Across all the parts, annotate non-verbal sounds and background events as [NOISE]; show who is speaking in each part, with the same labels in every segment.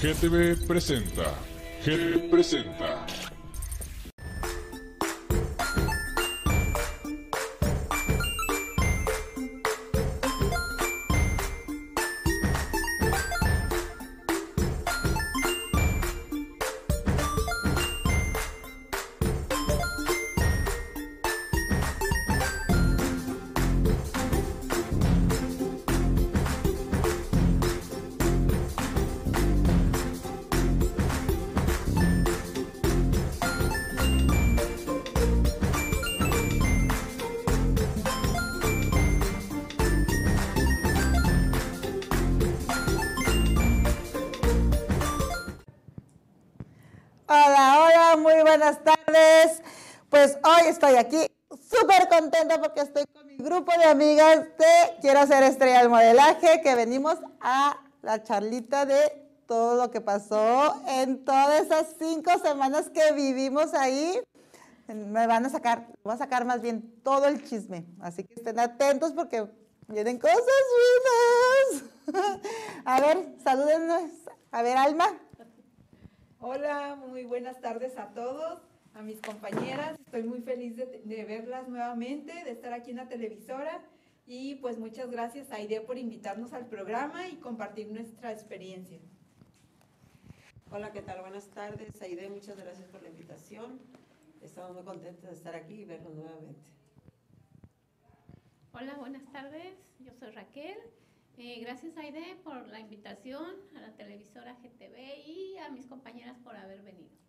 Speaker 1: GTV, presenta. GTV presenta.
Speaker 2: Aquí súper contenta porque estoy con mi grupo de amigas de Quiero ser estrella del modelaje, que venimos a la charlita de todo lo que pasó en todas esas cinco semanas que vivimos ahí. Me van a sacar, voy a sacar más bien todo el chisme. Así que estén atentos porque vienen cosas buenas. [LAUGHS] A ver, salúdenos. A ver, Alma.
Speaker 3: Hola, muy buenas tardes a todos, a mis compañeras. Estoy muy feliz de, de verlas nuevamente, de estar aquí en la televisora. Y pues muchas gracias a Aide por invitarnos al programa y compartir nuestra experiencia.
Speaker 4: Hola, ¿qué tal? Buenas tardes. Aide, muchas gracias por la invitación. Estamos muy contentos de estar aquí y verlos nuevamente.
Speaker 5: Hola, buenas tardes. Yo soy Raquel. Eh, gracias Aide por la invitación a la televisora GTV y a mis compañeras por haber venido.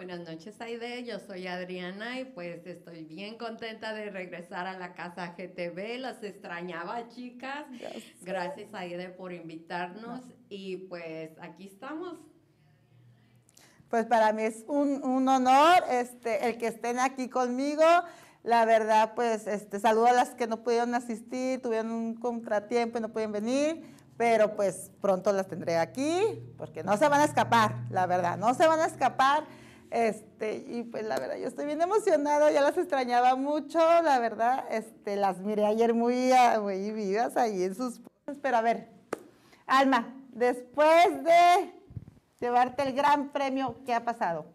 Speaker 6: Buenas noches, Aide. Yo soy Adriana y pues estoy bien contenta de regresar a la casa GTV. Las extrañaba, chicas. Gracias, Aide, por invitarnos y pues aquí estamos.
Speaker 2: Pues para mí es un, un honor este, el que estén aquí conmigo. La verdad, pues este, saludo a las que no pudieron asistir, tuvieron un contratiempo y no pueden venir, pero pues pronto las tendré aquí, porque no se van a escapar, la verdad, no se van a escapar. Este, y pues la verdad, yo estoy bien emocionada, ya las extrañaba mucho, la verdad, este, las miré ayer muy, ah, muy vivas ahí en sus pero a ver, Alma, después de llevarte el gran premio, ¿qué ha pasado?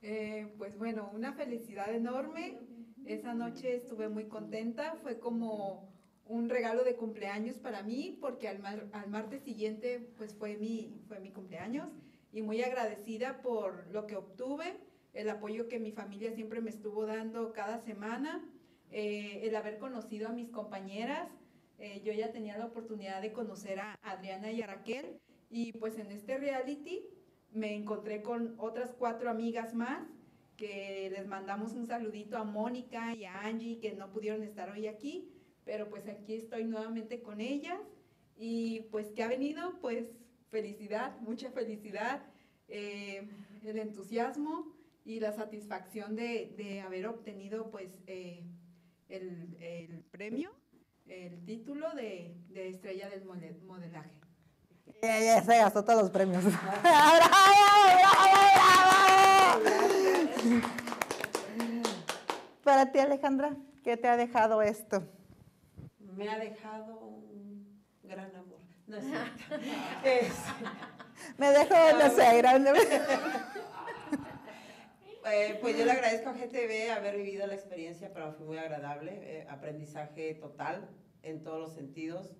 Speaker 3: Eh, pues bueno, una felicidad enorme. Esa noche estuve muy contenta, fue como un regalo de cumpleaños para mí, porque al, mar- al martes siguiente pues fue mi, fue mi cumpleaños y muy agradecida por lo que obtuve, el apoyo que mi familia siempre me estuvo dando cada semana, eh, el haber conocido a mis compañeras. Eh, yo ya tenía la oportunidad de conocer a Adriana y a Raquel y pues en este reality me encontré con otras cuatro amigas más que les mandamos un saludito a Mónica y a Angie que no pudieron estar hoy aquí, pero pues aquí estoy nuevamente con ellas y pues que ha venido pues felicidad, mucha felicidad, eh, el entusiasmo y la satisfacción de, de haber obtenido pues eh, el, el premio, el título de, de estrella del modelaje.
Speaker 2: Ya, ya se gastó todos los premios. [LAUGHS] ¡Bravo, bravo, bravo! Para ti, Alejandra, ¿qué te ha dejado esto?
Speaker 4: Me ha dejado un gran. No es cierto. [LAUGHS] Es-
Speaker 2: Me dejó, no sé, grande.
Speaker 4: eh, pues yo le agradezco a GTV haber vivido la experiencia, pero fue muy agradable. eh, aprendizaje total en todos los sentidos.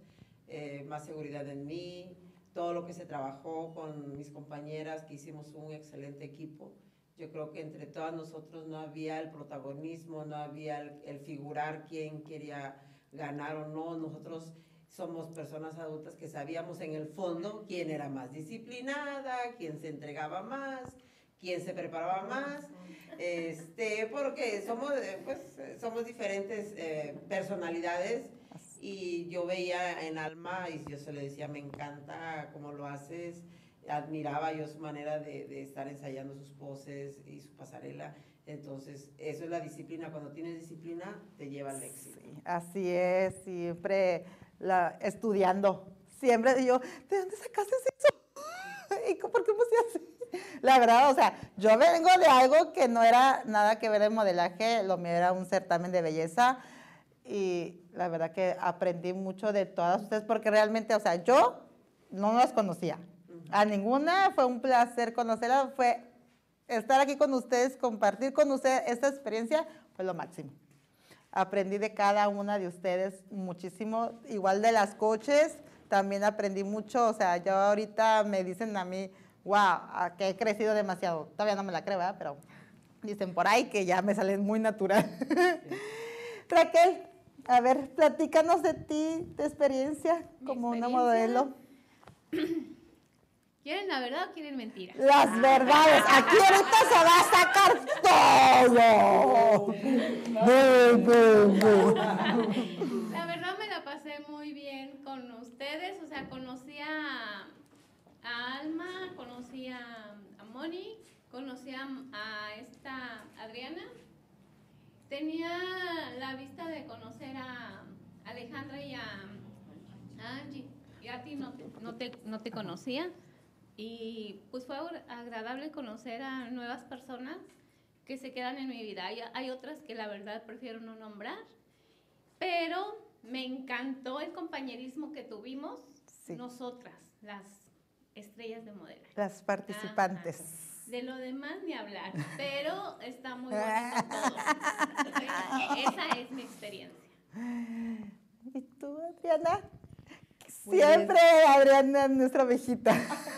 Speaker 4: eh, más seguridad en mí. Todo lo que se trabajó con mis compañeras, que hicimos un excelente equipo. Yo creo que entre todas nosotros no había el protagonismo, no había el, el figurar quién quería ganar o no. Nosotros somos personas adultas que sabíamos en el fondo quién era más disciplinada, quién se entregaba más, quién se preparaba más, este, porque somos, eh, pues, somos diferentes eh, personalidades y yo veía en Alma y yo se le decía, me encanta cómo lo haces, admiraba yo su manera de, de estar ensayando sus poses y su pasarela. Entonces, eso es la disciplina. Cuando tienes disciplina, te lleva al éxito.
Speaker 2: Sí, así es, siempre la, estudiando. Siempre yo, ¿de dónde sacaste eso? [LAUGHS] ¿Y por qué puse así? La verdad, o sea, yo vengo de algo que no era nada que ver el modelaje, lo mío era un certamen de belleza. y la verdad que aprendí mucho de todas ustedes porque realmente, o sea, yo no las conocía. A ninguna fue un placer conocerla, fue estar aquí con ustedes, compartir con ustedes esta experiencia, fue lo máximo. Aprendí de cada una de ustedes muchísimo, igual de las coches, también aprendí mucho, o sea, yo ahorita me dicen a mí, wow, que he crecido demasiado, todavía no me la creo, ¿verdad? pero dicen por ahí que ya me salen muy natural. [LAUGHS] Raquel, a ver, platícanos de ti, de experiencia como una modelo. [CLEARS THROAT]
Speaker 5: ¿Quieren la verdad o quieren mentira?
Speaker 2: Las verdades. Aquí ahorita se va a sacar todo.
Speaker 5: La verdad me la pasé muy bien con ustedes. O sea, conocí a, Alma, conocí a, Moni, conocí a, a esta Adriana. Tenía la vista de conocer a Alejandra y a Angie. Y a ti no no te, no te conocía. Y pues fue agradable conocer a nuevas personas que se quedan en mi vida. Hay, otras que la verdad prefiero no nombrar, pero me encantó el compañerismo que tuvimos nosotras, las estrellas de modelo.
Speaker 2: Las participantes.
Speaker 5: De lo demás ni hablar, pero está muy bonito [LAUGHS] todo. Esa es mi experiencia.
Speaker 2: ¿Y tú, Adriana? Pues Siempre Adriana nuestra viejita. [LAUGHS]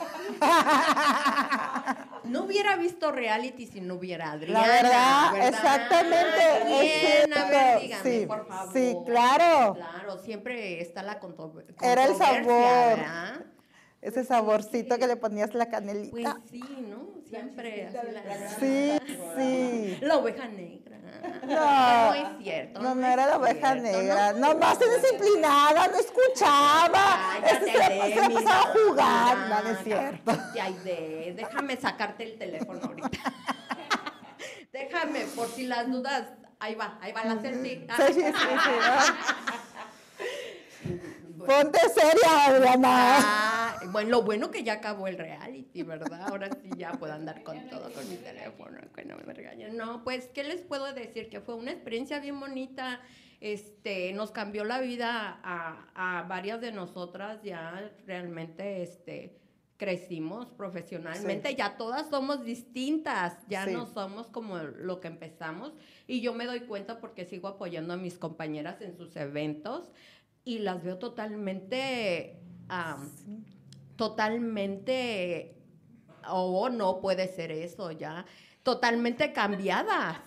Speaker 6: No hubiera visto reality si no hubiera Adriana.
Speaker 2: La verdad, exactamente.
Speaker 6: Bien, a ver, dígame, sí, por favor.
Speaker 2: Sí, claro.
Speaker 6: Claro, siempre está la controversia.
Speaker 2: Era el sabor. Ese saborcito que le ponías la canelita.
Speaker 6: Pues sí, ¿no? Siempre así la...
Speaker 2: Sí, [LAUGHS] sí.
Speaker 6: La oveja negra.
Speaker 2: No,
Speaker 6: no es cierto.
Speaker 2: No, no, era la oveja negra. No, más disciplinada, no escuchaba. Este se, se pasaba a jugar. No, no es cierto.
Speaker 6: de, déjame sacarte el teléfono ahorita. [LAUGHS] déjame, por si las dudas. Ahí va, ahí va la selfie.
Speaker 2: Sí, sí, sí. Ponte seria, Adriana.
Speaker 6: Ah, bueno, lo bueno que ya acabó el reality, ¿verdad? Ahora sí ya puedo andar con todo, con mi teléfono, que no me regañen. No, pues, ¿qué les puedo decir? Que fue una experiencia bien bonita. Este, nos cambió la vida a, a varias de nosotras, ya realmente, este, crecimos profesionalmente, ya todas somos distintas, ya no somos como lo que empezamos y yo me doy cuenta porque sigo apoyando a mis compañeras en sus eventos y las veo totalmente, totalmente, o oh, no puede ser eso ya, totalmente cambiadas,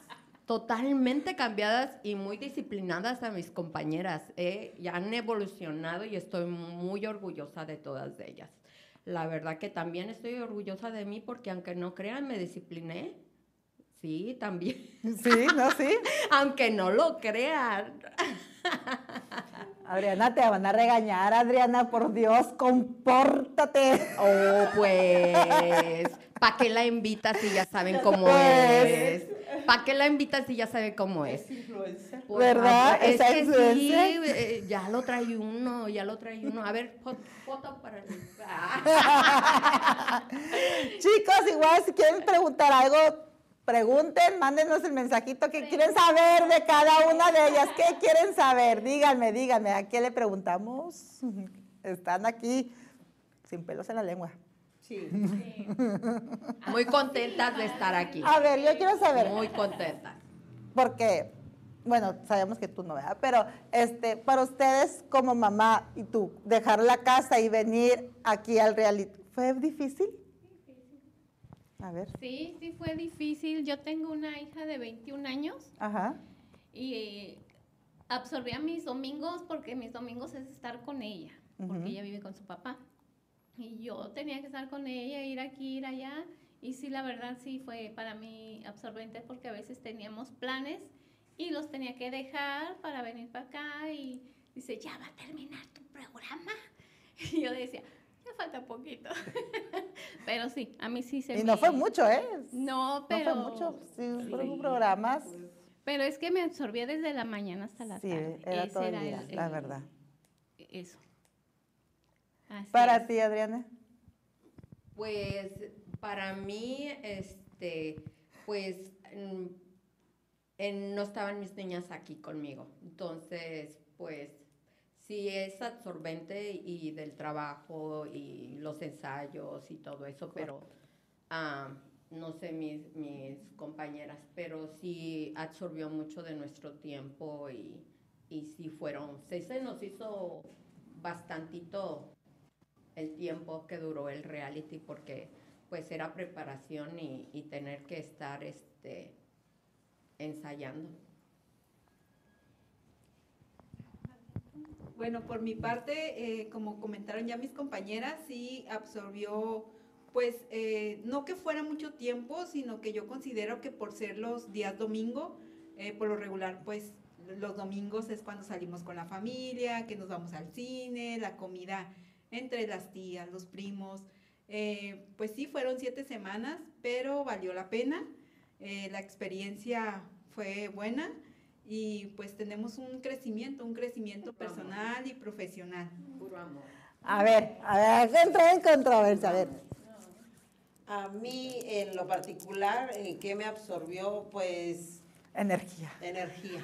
Speaker 6: totalmente cambiadas y muy disciplinadas a mis compañeras. ¿eh? Ya han evolucionado y estoy muy orgullosa de todas ellas. La verdad que también estoy orgullosa de mí porque aunque no crean, me discipliné. Sí, también.
Speaker 2: Sí, ¿no? Sí. [LAUGHS]
Speaker 6: aunque no lo crean. [LAUGHS]
Speaker 2: Adriana, te van a regañar, Adriana, por Dios, compórtate.
Speaker 6: Oh, pues, ¿para qué la invitas si ya saben cómo pues. es? ¿Para qué la invitas si ya saben cómo es?
Speaker 2: Pues, ¿Verdad?
Speaker 6: Es que sí, eh, ya lo trae uno, ya lo trae uno. A ver, foto para mí. [LAUGHS]
Speaker 2: Chicos, igual si quieren preguntar algo, Pregunten, mándenos el mensajito que quieren saber de cada una de ellas. ¿Qué quieren saber? Díganme, díganme. ¿A qué le preguntamos? [LAUGHS] Están aquí sin pelos en la lengua.
Speaker 6: Sí. Muy contentas de estar aquí.
Speaker 2: A ver, yo quiero saber.
Speaker 6: Muy contentas.
Speaker 2: Porque, bueno, sabemos que tú no, ¿verdad? Pero este, para ustedes como mamá y tú, dejar la casa y venir aquí al reality, ¿fue difícil? A ver.
Speaker 5: Sí, sí fue difícil. Yo tengo una hija de 21 años.
Speaker 2: Ajá.
Speaker 5: Y eh, absorbía mis domingos porque mis domingos es estar con ella, porque ella vive con su papá. Y yo tenía que estar con ella, ir aquí, ir allá. Y sí, la verdad sí fue para mí absorbente porque a veces teníamos planes y los tenía que dejar para venir para acá y dice, ya va a terminar tu programa. [LAUGHS] Y yo decía, falta poquito. [LAUGHS] pero sí, a mí sí se
Speaker 2: Y no fue mucho, ¿eh?
Speaker 5: No, pero...
Speaker 2: No fue mucho, sí, fueron programas.
Speaker 5: Pero es que me absorbía desde la mañana hasta la tarde.
Speaker 2: Sí, era todo el día, la verdad.
Speaker 5: Eso.
Speaker 2: para ti, Adriana.
Speaker 6: Pues para mí, este, pues no estaban mis niñas aquí conmigo. Entonces, pues sí es absorbente y del trabajo y los ensayos y todo eso, pero ah, no sé mis, mis compañeras, pero sí absorbió mucho de nuestro tiempo y, y sí fueron, sí se nos hizo bastantito el tiempo que duró el reality porque pues era preparación y, y tener que estar este, ensayando.
Speaker 3: Bueno, por mi parte, eh, como comentaron ya mis compañeras, sí absorbió, pues, eh, no que fuera mucho tiempo, sino que yo considero que por ser los días domingo, eh, por lo regular, pues, los domingos es cuando salimos con la familia, que nos vamos al cine, la comida entre las tías, los primos. pues sí, fueron siete semanas, pero valió la pena. la experiencia fue buena y pues tenemos un crecimiento, un crecimiento personal y profesional.
Speaker 6: Puro amor.
Speaker 2: A ver, a ver, entra en controversia, a ver.
Speaker 4: A mí, en lo particular, eh, ¿qué me absorbió? Pues
Speaker 2: Energía.
Speaker 4: energía.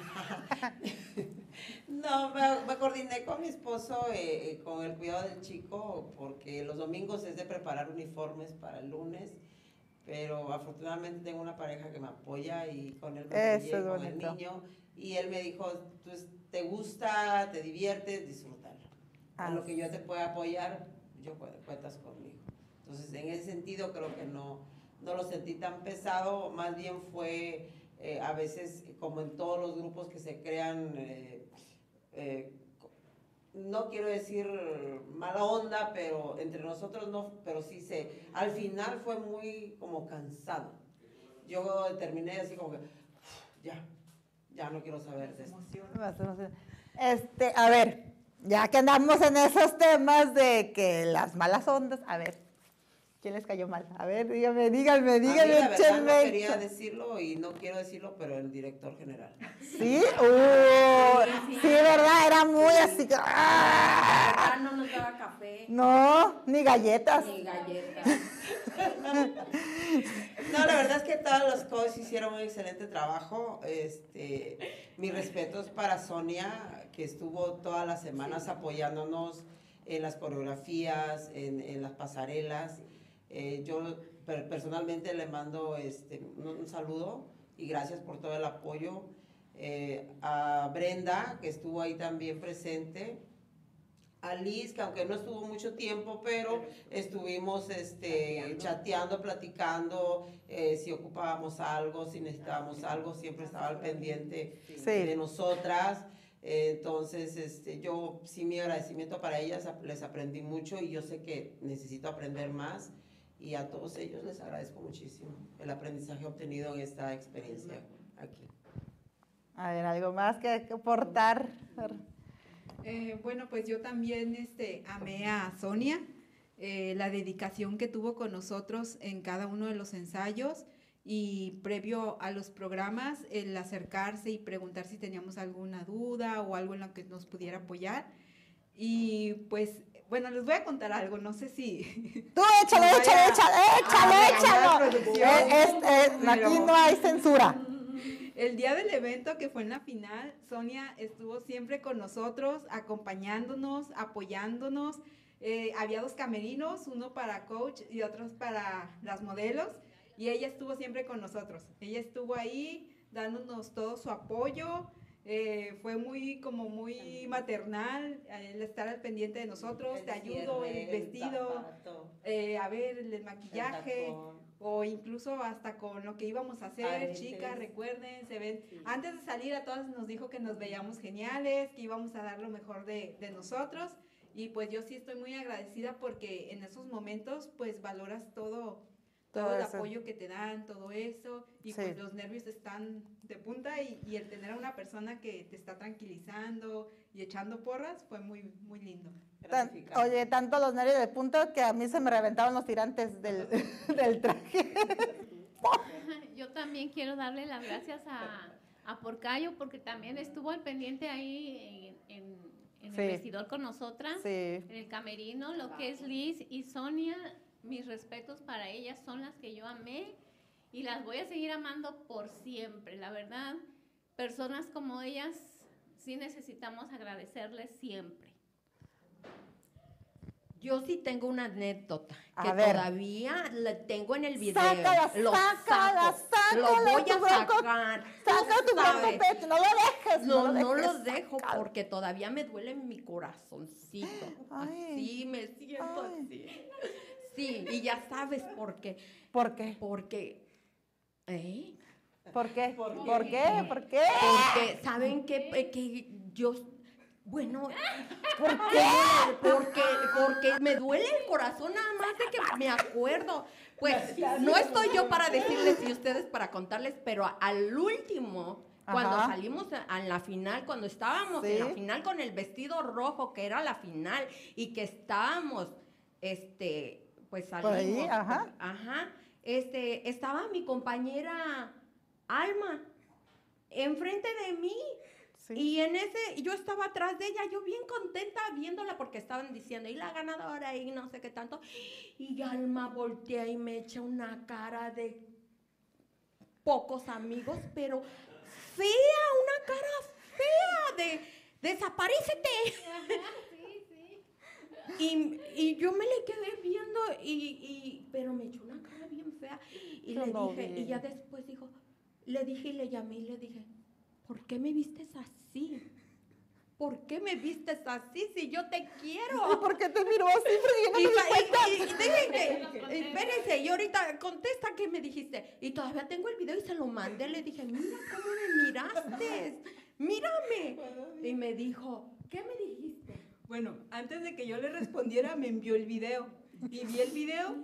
Speaker 4: [LAUGHS] no, me, me coordiné con mi esposo eh, eh, con el cuidado del chico, porque los domingos es de preparar uniformes para el lunes, pero afortunadamente tengo una pareja que me apoya y con él me
Speaker 2: Eso
Speaker 4: apoyé
Speaker 2: es
Speaker 4: con el niño. Y él me dijo, pues, te gusta, te diviertes, disfrútalo. A lo que yo te pueda apoyar, yo cu- cuentas conmigo. Entonces, en ese sentido, creo que no, no lo sentí tan pesado, más bien fue eh, a veces, como en todos los grupos que se crean, eh, eh, no quiero decir mala onda, pero entre nosotros no, pero sí se, al final fue muy como cansado. Yo terminé así como que, ya, ya no quiero saber de.
Speaker 2: Este, a ver, ya que andamos en esos temas de que las malas ondas, a ver, ¿quién les cayó mal? A ver, dígame, díganme,
Speaker 4: A mí,
Speaker 2: díganme,
Speaker 4: la verdad, no
Speaker 2: échenme.
Speaker 4: quería decirlo y no quiero decirlo, pero el director general.
Speaker 2: ¿Sí? Uh, sí, ¿verdad? Era muy así. que, ¡ah!
Speaker 6: Ah, no nos daba café
Speaker 2: No, ni galletas.
Speaker 6: ni galletas.
Speaker 4: No, la verdad es que todos los coaches hicieron un excelente trabajo. Este, mis respetos para Sonia, que estuvo todas las semanas apoyándonos en las coreografías, en, en las pasarelas. Eh, yo per- personalmente le mando este, un, un saludo y gracias por todo el apoyo. Eh, a Brenda, que estuvo ahí también presente. A Liz, que aunque no estuvo mucho tiempo, pero estuvimos este, chateando, platicando, eh, si ocupábamos algo, si necesitábamos algo, siempre estaba al pendiente
Speaker 2: Sí.
Speaker 4: de nosotras. Eh, entonces, este, yo sí mi agradecimiento para ellas, les aprendí mucho y yo sé que necesito aprender más y a todos ellos les agradezco muchísimo el aprendizaje obtenido en esta experiencia aquí.
Speaker 2: A ver, algo más que, aportar.
Speaker 3: Eh, bueno, pues yo también este, amé a Sonia, eh, la dedicación que tuvo con nosotros en cada uno de los ensayos y previo a los programas, el acercarse y preguntar si teníamos alguna duda o algo en lo que nos pudiera apoyar. Y pues, bueno, les voy a contar algo, no sé si... [LAUGHS]
Speaker 2: Tú échale, échale, échale, échale, échalo. eh, aquí no hay censura. [LAUGHS]
Speaker 3: El día del evento que fue en la final, Sonia estuvo siempre con nosotros, acompañándonos, apoyándonos. Eh, había dos camerinos, uno para coach y otros para las modelos, y ella estuvo siempre con nosotros. Ella estuvo ahí dándonos todo su apoyo. Eh, fue muy como muy maternal el estar al pendiente de nosotros, te ayudo, el vestido, eh, a ver, el maquillaje o incluso hasta con lo que íbamos a hacer,
Speaker 4: Aretes.
Speaker 3: chicas, recuerden, se ven.
Speaker 4: Sí.
Speaker 3: Antes de salir a todas nos dijo que nos veíamos geniales, que íbamos a dar lo mejor de, de nosotros. Y pues yo sí estoy muy agradecida porque en esos momentos pues valoras todo, todo,
Speaker 2: Todo
Speaker 3: el
Speaker 2: eso.
Speaker 3: apoyo que te dan, todo eso. Y
Speaker 2: Sí.
Speaker 3: pues los nervios están de punta y, y el tener a una persona que te está tranquilizando y echando porras fue muy, muy lindo.
Speaker 2: Tan- oye, tanto los nervios de punto que a mí se me reventaron los tirantes del, [LAUGHS] del traje. [LAUGHS]
Speaker 5: Yo también quiero darle las gracias a, a Porcayo porque también estuvo al pendiente ahí en, en- en
Speaker 2: Sí.
Speaker 5: el vestidor con nosotras,
Speaker 2: Sí.
Speaker 5: en el camerino, lo que es Liz y Sonia, mis respetos para ellas son las que yo amé y las voy a seguir amando por siempre, la verdad. personas como ellas sí necesitamos agradecerles siempre.
Speaker 6: Yo sí tengo una anécdota
Speaker 2: A
Speaker 6: que
Speaker 2: ver.
Speaker 6: todavía la tengo en el video.
Speaker 2: Sácala,
Speaker 6: Lo
Speaker 2: sácala,
Speaker 6: saco,
Speaker 2: sácala,
Speaker 6: Lo voy
Speaker 2: tu
Speaker 6: a sacar.
Speaker 2: Saca tu
Speaker 6: sabes.
Speaker 2: pecho, no lo dejes.
Speaker 6: No,
Speaker 2: lo
Speaker 6: no los dejo porque todavía me duele mi corazoncito.
Speaker 2: Ay.
Speaker 6: Así me siento
Speaker 2: Ay.
Speaker 6: así. Sí, y ya sabes por qué.
Speaker 2: ¿Por qué?
Speaker 6: Porque, ¿eh?
Speaker 2: ¿Por qué?
Speaker 4: ¿Por
Speaker 2: ¿Por qué? ¿Por qué?
Speaker 6: Porque, ¿saben qué? Eh, Que yo, bueno,
Speaker 2: ¿Por qué?
Speaker 6: porque, porque me duele el corazón nada más de que me acuerdo. Pues no estoy yo para decirles y ustedes para contarles, pero al último, cuando
Speaker 2: Ajá.
Speaker 6: salimos a, la final, cuando estábamos en la final con el vestido rojo, que era la final, y que estábamos, este, pues salimos.
Speaker 2: Por ahí, ajá.
Speaker 6: Ajá. Este, estaba mi compañera Alma enfrente de mí.
Speaker 2: Sí.
Speaker 6: Y en ese, yo estaba atrás de ella, yo bien contenta viéndola porque estaban diciendo, y la ganadora, y no sé qué tanto. Y Alma voltea y me echa una cara de pocos amigos, pero fea, una cara fea de desaparécete. [LAUGHS] Y, y yo me le quedé viendo, y, y- pero me echó una cara bien fea. Y le
Speaker 2: no
Speaker 6: dije, y ya después dijo, le dije y le llamé y le dije, ¿por qué me vistes así? ¿Por qué me vistes así si yo te
Speaker 2: ¿Y
Speaker 6: quiero? [LAUGHS]
Speaker 2: por qué te miró así?
Speaker 6: Y, y- y- y déjenme, espérense, y ahorita contesta qué me dijiste. Y todavía tengo el video y se lo mandé. Le dije, mira cómo me miraste, mírame. Y me dijo, ¿qué me dijiste?
Speaker 3: Bueno, antes de que yo le respondiera, me envió el video. Y vi el video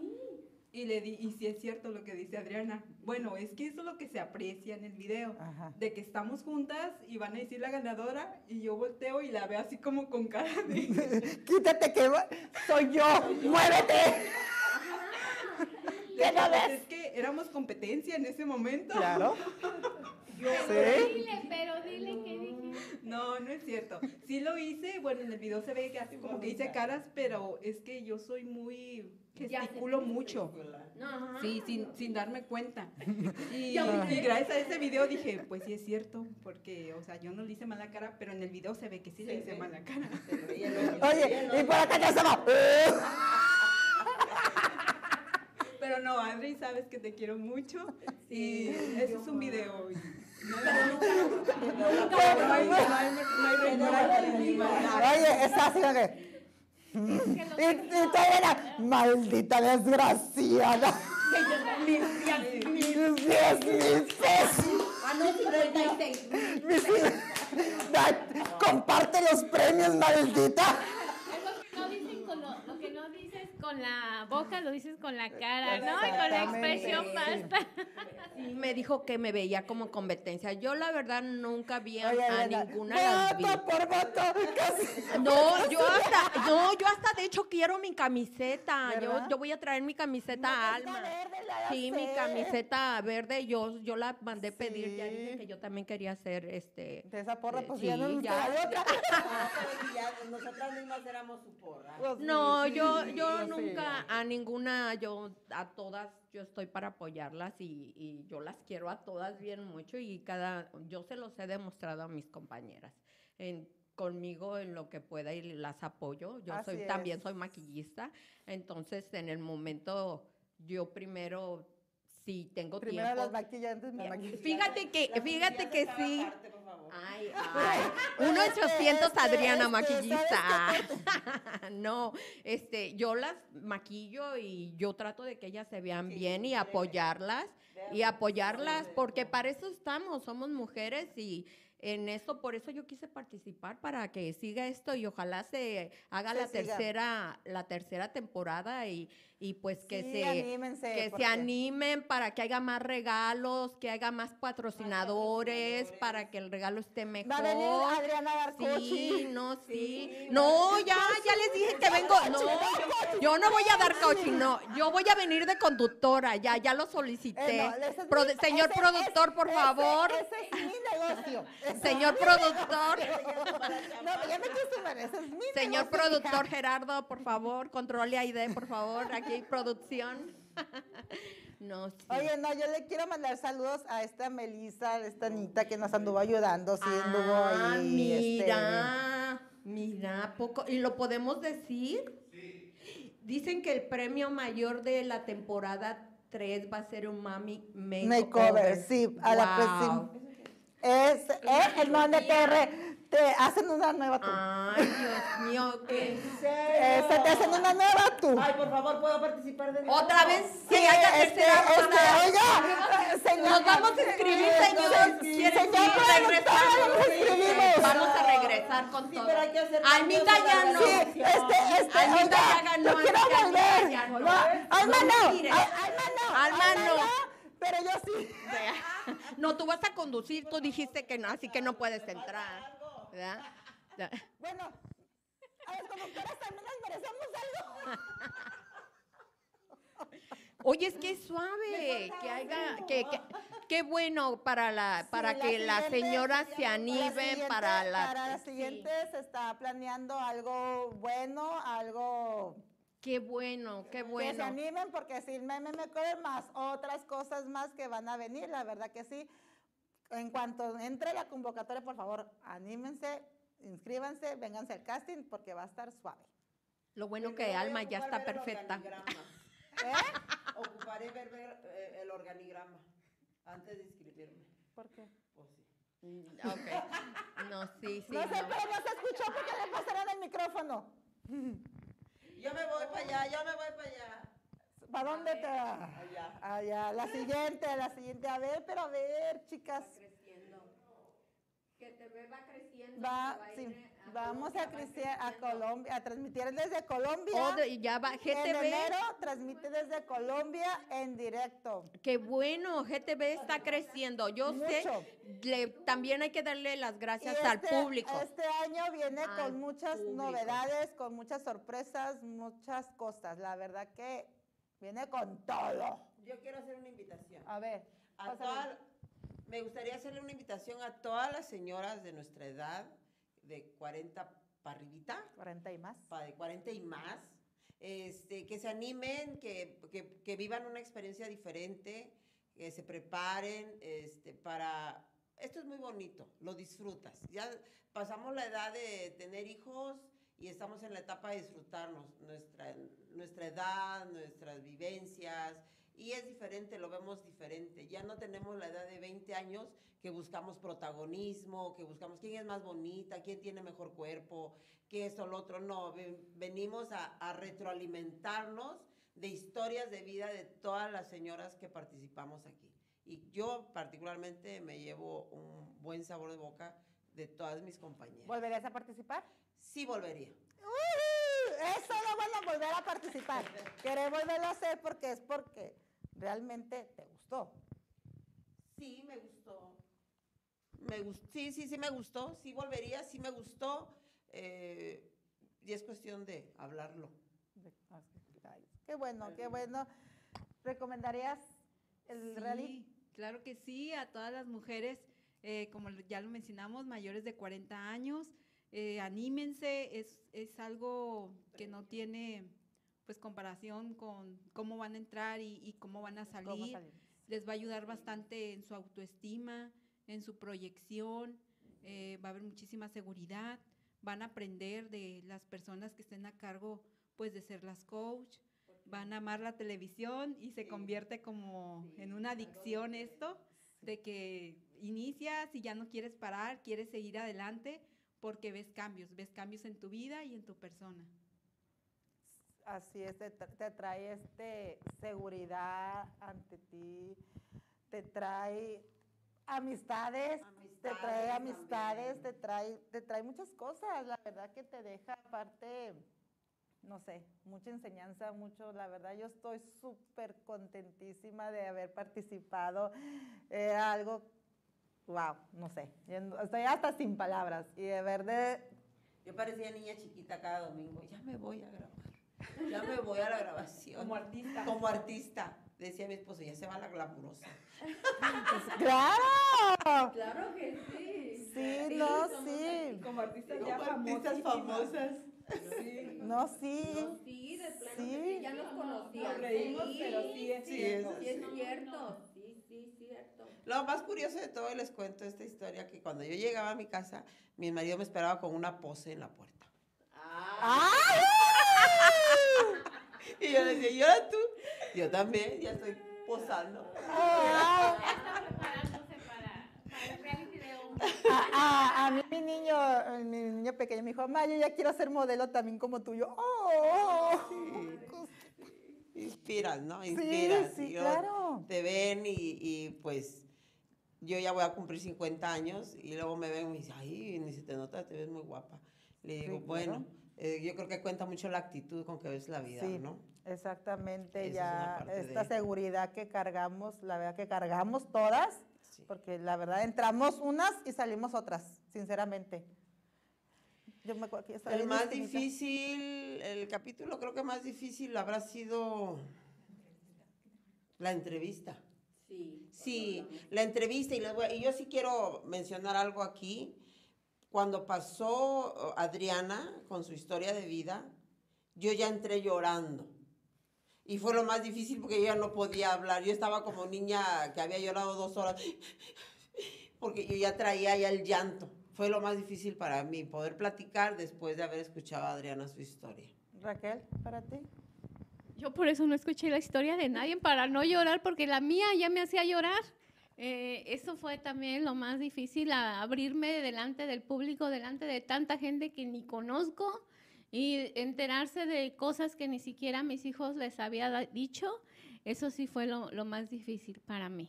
Speaker 3: y le di, y si es cierto lo que dice Adriana. Bueno, es que eso es lo que se aprecia en el video.
Speaker 2: Ajá.
Speaker 3: De que estamos juntas y van a decir la ganadora y yo volteo y la veo así como con cara de... [LAUGHS]
Speaker 2: Quítate que va- soy yo. ¡Muévete! ¿Qué no ves?
Speaker 3: es que éramos competencia en ese momento.
Speaker 2: Claro. [LAUGHS]
Speaker 3: Yo-
Speaker 2: Sí.
Speaker 5: Dile, pero dile que dije.
Speaker 3: No, no es cierto. Sí lo hice, bueno, en el video se ve que así como que hice caras, pero es que yo soy muy gesticulo mucho.
Speaker 6: No,
Speaker 3: Sí, sin, sin darme cuenta. Y, gracias a ese video dije, pues sí es cierto, porque, o sea, yo no le hice mala cara, pero en el video se ve que sí le hice mala cara.
Speaker 2: Oye, y por acá ya estaba.
Speaker 3: Pero no, Adri, sabes que te quiero mucho. Y ese es un video.
Speaker 2: Oye, está así que.
Speaker 5: Lo
Speaker 2: Y, y todavía era, maldita desgraciada. Mis.
Speaker 6: Ah, no, 56.
Speaker 2: Mis- Da- Comparte los premios, maldita.
Speaker 5: Es lo que no dicen con lo, lo que no dices con la boca, lo dices con la cara, ¿no? Y con la expresión basta.
Speaker 6: Sí, me dijo que me veía como competencia. Yo la verdad nunca vi a,
Speaker 2: Oye,
Speaker 6: a
Speaker 2: Elena,
Speaker 6: ninguna las vi.
Speaker 2: por voto. Casi.
Speaker 6: No, yo hasta, no, yo hasta de hecho quiero mi camiseta. Yo,
Speaker 2: ¿Verdad?
Speaker 6: yo voy a traer mi camiseta
Speaker 2: Está
Speaker 6: Alma.
Speaker 2: verde, la
Speaker 6: Sí, mi camiseta verde, yo, yo la mandé pedir, ya dije que yo también quería hacer este.
Speaker 2: De esa porra,
Speaker 6: eh,
Speaker 2: pues
Speaker 6: sí,
Speaker 2: ya no
Speaker 6: ya.
Speaker 2: hay otra. [LAUGHS]
Speaker 4: Nosotras mismas éramos su porra.
Speaker 2: Pues
Speaker 6: No,
Speaker 2: sí,
Speaker 6: yo,
Speaker 2: sí,
Speaker 6: yo. Nunca, a ninguna, yo, a todas, yo estoy para apoyarlas y, y yo las quiero a todas bien mucho y cada, yo se los he demostrado a mis compañeras. En, conmigo en lo que pueda y las apoyo. Yo soy,
Speaker 2: Así
Speaker 6: también
Speaker 2: es.
Speaker 6: soy maquillista, entonces en el momento yo primero, si tengo
Speaker 2: Primero
Speaker 6: tiempo.
Speaker 2: las maquillantes me maquillan.
Speaker 6: Fíjate que, fíjate que sí. Ay, ay. 1 800
Speaker 2: Este,
Speaker 6: Adriana
Speaker 2: este,
Speaker 6: maquillista. [LAUGHS] no, este, yo las maquillo y yo trato de que ellas se vean bien y apoyarlas y apoyarlas porque para eso estamos, somos mujeres y en eso, por eso yo quise participar para que siga esto y ojalá se haga
Speaker 2: Se
Speaker 6: la
Speaker 2: siga.
Speaker 6: tercera, la tercera temporada y, y pues que
Speaker 2: Sí,
Speaker 6: se
Speaker 2: anímense,
Speaker 6: que se animen para que haya más regalos, que haya más patrocinadores, para que el regalo esté mejor.
Speaker 2: Va a venir Adriana Garcochi.
Speaker 6: Sí, no, sí. No, ya, ya les dije que vengo. No, yo, yo no voy a dar coaching, no. Yo voy a venir de conductora, ya, ya lo solicité.
Speaker 2: Eh, no, mi-
Speaker 6: señor
Speaker 2: ese-
Speaker 6: productor, por
Speaker 2: ese-
Speaker 6: favor.
Speaker 2: Ese es mi negocio. [LAUGHS] [LAUGHS]
Speaker 6: Señor productor.
Speaker 2: No, ya me ese es mi
Speaker 6: Señor
Speaker 2: negocio,
Speaker 6: productor Gerardo, por favor, controle Aide, por favor, aquí [LAUGHS] producción. [LAUGHS] No, sí.
Speaker 2: Oye, no, yo le quiero mandar saludos a esta Melissa, a esta Anita que nos anduvo ayudando, sí, anduvo
Speaker 6: ah,
Speaker 2: ahí. este,
Speaker 6: mira, mira, poco. ¿Y lo podemos decir? Dicen que el premio mayor de la temporada 3 va a ser un mami makeover.
Speaker 2: makeover, sí, a la
Speaker 6: Guau.
Speaker 2: próxima. Es, eh, en donde te, re- te hacen una nueva tú.
Speaker 6: Ay, Dios mío, qué. [LAUGHS]
Speaker 2: Eh, se te hacen una nueva tú.
Speaker 4: Ay, por favor, ¿puedo participar de nuevo?
Speaker 6: Otra vez,
Speaker 2: Sí,
Speaker 6: que haya
Speaker 2: este,
Speaker 6: tercera
Speaker 2: este, oiga, [LAUGHS] señor.
Speaker 6: Nos vamos a inscribir, señor.
Speaker 2: sí,
Speaker 6: ¿Quieren
Speaker 2: señor
Speaker 6: sí,
Speaker 2: productor,
Speaker 6: regresar?
Speaker 2: nos inscribimos.
Speaker 6: Vamos a regresar con
Speaker 4: Sí,
Speaker 6: todo.
Speaker 4: pero hay que hacer
Speaker 6: Almita ya no.
Speaker 2: Sí,
Speaker 4: grabación.
Speaker 2: este, este,
Speaker 6: Almita
Speaker 2: oiga,
Speaker 6: ya ganó,
Speaker 2: yo quiero volver. Alma
Speaker 6: No
Speaker 2: Alma no,
Speaker 6: Alma no.
Speaker 2: pero yo sí.
Speaker 6: No, tú vas a conducir, tú dijiste que no, así que no puedes entrar. ¿Verdad?
Speaker 2: Bueno, a como quieras, también nos merecemos algo.
Speaker 6: Oye, es que es suave, que haya, que, bueno para la, para
Speaker 2: Sí,
Speaker 6: que
Speaker 2: la
Speaker 6: las
Speaker 2: siguiente-
Speaker 6: señoras se
Speaker 2: la
Speaker 6: animen para la,
Speaker 2: Para la
Speaker 6: sí.
Speaker 2: siguiente se está planeando algo bueno, algo
Speaker 6: Qué bueno, qué
Speaker 2: que se
Speaker 6: bueno.
Speaker 2: animen porque sin meme me cover más otras cosas más que van a venir, la verdad que sí. En cuanto entre la convocatoria, por favor, anímense, inscríbanse, vénganse al casting porque va a estar suave.
Speaker 6: Lo bueno que Alma ya está perfecta.
Speaker 4: organigrama. [LAUGHS]
Speaker 2: ¿Eh?
Speaker 4: Ocuparé ver, ver, eh, el organigrama antes de inscribirme.
Speaker 2: ¿Por qué?
Speaker 4: Pues sí.
Speaker 6: Mm, Ok. No, sí, sí.
Speaker 2: no sé,
Speaker 6: no.
Speaker 2: pero no se escuchó porque le pasaron el micrófono.
Speaker 4: Yo me voy para allá, yo me voy para allá.
Speaker 2: ¿Para dónde te vas?
Speaker 4: Allá.
Speaker 2: Allá, la siguiente, la siguiente. A ver, pero a ver, chicas.
Speaker 6: creciendo. Que te ve va creciendo.
Speaker 2: Va,
Speaker 6: va
Speaker 2: sí,
Speaker 6: ir a
Speaker 2: vamos a
Speaker 6: va
Speaker 2: crecer a. Colombia, a transmitir desde Colombia.
Speaker 6: Oh, de- ya va,
Speaker 2: En
Speaker 6: GTV.
Speaker 2: enero transmite desde Colombia en directo.
Speaker 6: Qué bueno, GTV está creciendo. Yo
Speaker 2: Mucho.
Speaker 6: sé, le- también hay que darle las gracias al
Speaker 2: este-
Speaker 6: público.
Speaker 2: Este año viene
Speaker 6: Al
Speaker 2: con muchas
Speaker 6: público.
Speaker 2: novedades, con muchas sorpresas, muchas cosas. La verdad que viene con todo.
Speaker 4: Yo quiero hacer una invitación.
Speaker 2: A ver,
Speaker 4: A
Speaker 2: pásale.
Speaker 4: toda- me gustaría hacerle una invitación a todas las señoras de nuestra edad, de 40 para arribita,
Speaker 2: 40 y más.
Speaker 4: pa- de 40 y más, este, que se animen, que, que- que vivan una experiencia diferente, que se preparen este, para... Esto es muy bonito, lo disfrutas. Ya pasamos la edad de tener hijos y estamos en la etapa de disfrutarnos, nuestra, nuestra edad, nuestras vivencias, y es diferente, lo vemos diferente. Ya no tenemos la edad de 20 años que buscamos protagonismo, que buscamos quién es más bonita, quién tiene mejor cuerpo, que esto, lo otro. No, ven- venimos a, a retroalimentarnos de historias de vida de todas las señoras que participamos aquí. Y yo particularmente me llevo un buen sabor de boca de todas mis compañeras.
Speaker 2: ¿Volverías a participar?
Speaker 4: Sí volvería.
Speaker 2: ¡Uy! Eso es lo bueno, volver a participar. Querer volverlo a hacer porque es porque realmente te gustó.
Speaker 4: Sí, me gustó. Me gustó. Sí, sí, sí me gustó. Sí volvería, sí me gustó. Eh, y es cuestión de hablarlo.
Speaker 2: De- ah, ay, Qué bueno, qué bueno. ¿Recomendarías el
Speaker 3: Sí,
Speaker 2: rally?
Speaker 3: Claro que sí, a todas las mujeres, eh, como ya lo mencionamos, mayores de 40 años, eh, anímense, es, es algo que no tiene pues comparación con cómo van a entrar y, y cómo van a
Speaker 2: ¿Cómo
Speaker 3: salir.
Speaker 2: salir?
Speaker 3: Les va a ayudar bastante en su autoestima, en su proyección, eh, va a haber muchísima seguridad, van a aprender de las personas que estén a cargo pues de ser las coach, van a amar la televisión y se
Speaker 4: Sí.
Speaker 3: convierte como en una adicción esto, de que inicias y ya no quieres parar, quieres seguir adelante porque ves cambios, ves cambios en tu vida y en tu persona.
Speaker 2: Así es, te, tra- te trae este seguridad ante ti, te trae amistades, te trae
Speaker 4: Amistades
Speaker 2: te trae, te trae muchas cosas, la verdad que te deja aparte, no sé, mucha enseñanza, mucho, la verdad yo estoy súper contentísima de haber participado, era algo, wow, no sé, estoy hasta sin palabras y de verdad
Speaker 4: Yo parecía niña chiquita cada domingo. Ya me voy a grabar. Ya me voy a la grabación.
Speaker 3: Como artista.
Speaker 4: Como artista. Decía mi esposo, ya se va la glamurosa.
Speaker 2: ¡Claro!
Speaker 6: Claro que sí.
Speaker 2: Sí, no, sí.
Speaker 3: Como artistas
Speaker 4: Como artistas famosas.
Speaker 2: No, sí.
Speaker 6: No, sí, de plano
Speaker 2: Sí.
Speaker 6: que sí, ya nos conocían.
Speaker 3: Nos reímos,
Speaker 6: sí,
Speaker 3: pero sí es
Speaker 4: Sí,
Speaker 3: cierto.
Speaker 4: es-
Speaker 6: Sí, es cierto. Sí, sí, cierto.
Speaker 4: Lo más curioso de todo, y les cuento esta historia, que cuando yo llegaba a mi casa, mi marido me esperaba con una pose en la puerta.
Speaker 6: Ah, [LAUGHS]
Speaker 4: Y yo le decía, ¿y ahora tú? Yo también, ya estoy posando.
Speaker 2: Ah,
Speaker 5: Ya está preparándose para, para el reality de hombres.
Speaker 2: a, a- a mí mi niño, mi niño pequeño me dijo, mamá, yo ya quiero ser modelo también como tú. Yo, oh,
Speaker 4: Inspiras, ¿no?
Speaker 2: Sí,
Speaker 4: Inspiras.
Speaker 2: sí,
Speaker 4: luego
Speaker 2: claro.
Speaker 4: Te ven y, y, pues yo ya voy a cumplir 50 años y luego me ven y me dicen, ay, ni se te nota, te ves muy guapa. Le digo, bueno, eh, yo creo que cuenta mucho la actitud con que ves la vida,
Speaker 2: Sí.
Speaker 4: ¿no?
Speaker 2: Exactamente, ya esta
Speaker 4: de-
Speaker 2: seguridad que cargamos, la verdad que cargamos todas,
Speaker 4: Sí.
Speaker 2: porque la verdad entramos unas y salimos otras, sinceramente. Yo me acuerdo que yo estaba
Speaker 4: El más difícil, el capítulo creo que más difícil habrá sido la entrevista.
Speaker 6: sí.
Speaker 4: Sí, la entrevista y, les voy a- y yo sí quiero mencionar algo aquí. Cuando pasó uh, Adriana con su historia de vida, yo ya entré llorando. Y fue lo más difícil porque yo ya no podía hablar. Yo estaba como niña que había llorado dos horas [LAUGHS] porque yo ya traía ya el llanto. Fue lo más difícil para mí, poder platicar después de haber escuchado a Adriana su historia.
Speaker 2: Raquel, para ti.
Speaker 5: Yo por eso no escuché la historia de nadie, para no llorar, porque la mía ya me hacía llorar. Eh, eso fue también lo más difícil, a- abrirme delante del público, delante de tanta gente que ni conozco y enterarse de cosas que ni siquiera mis hijos les había dicho. Eso sí fue lo, lo más difícil para mí.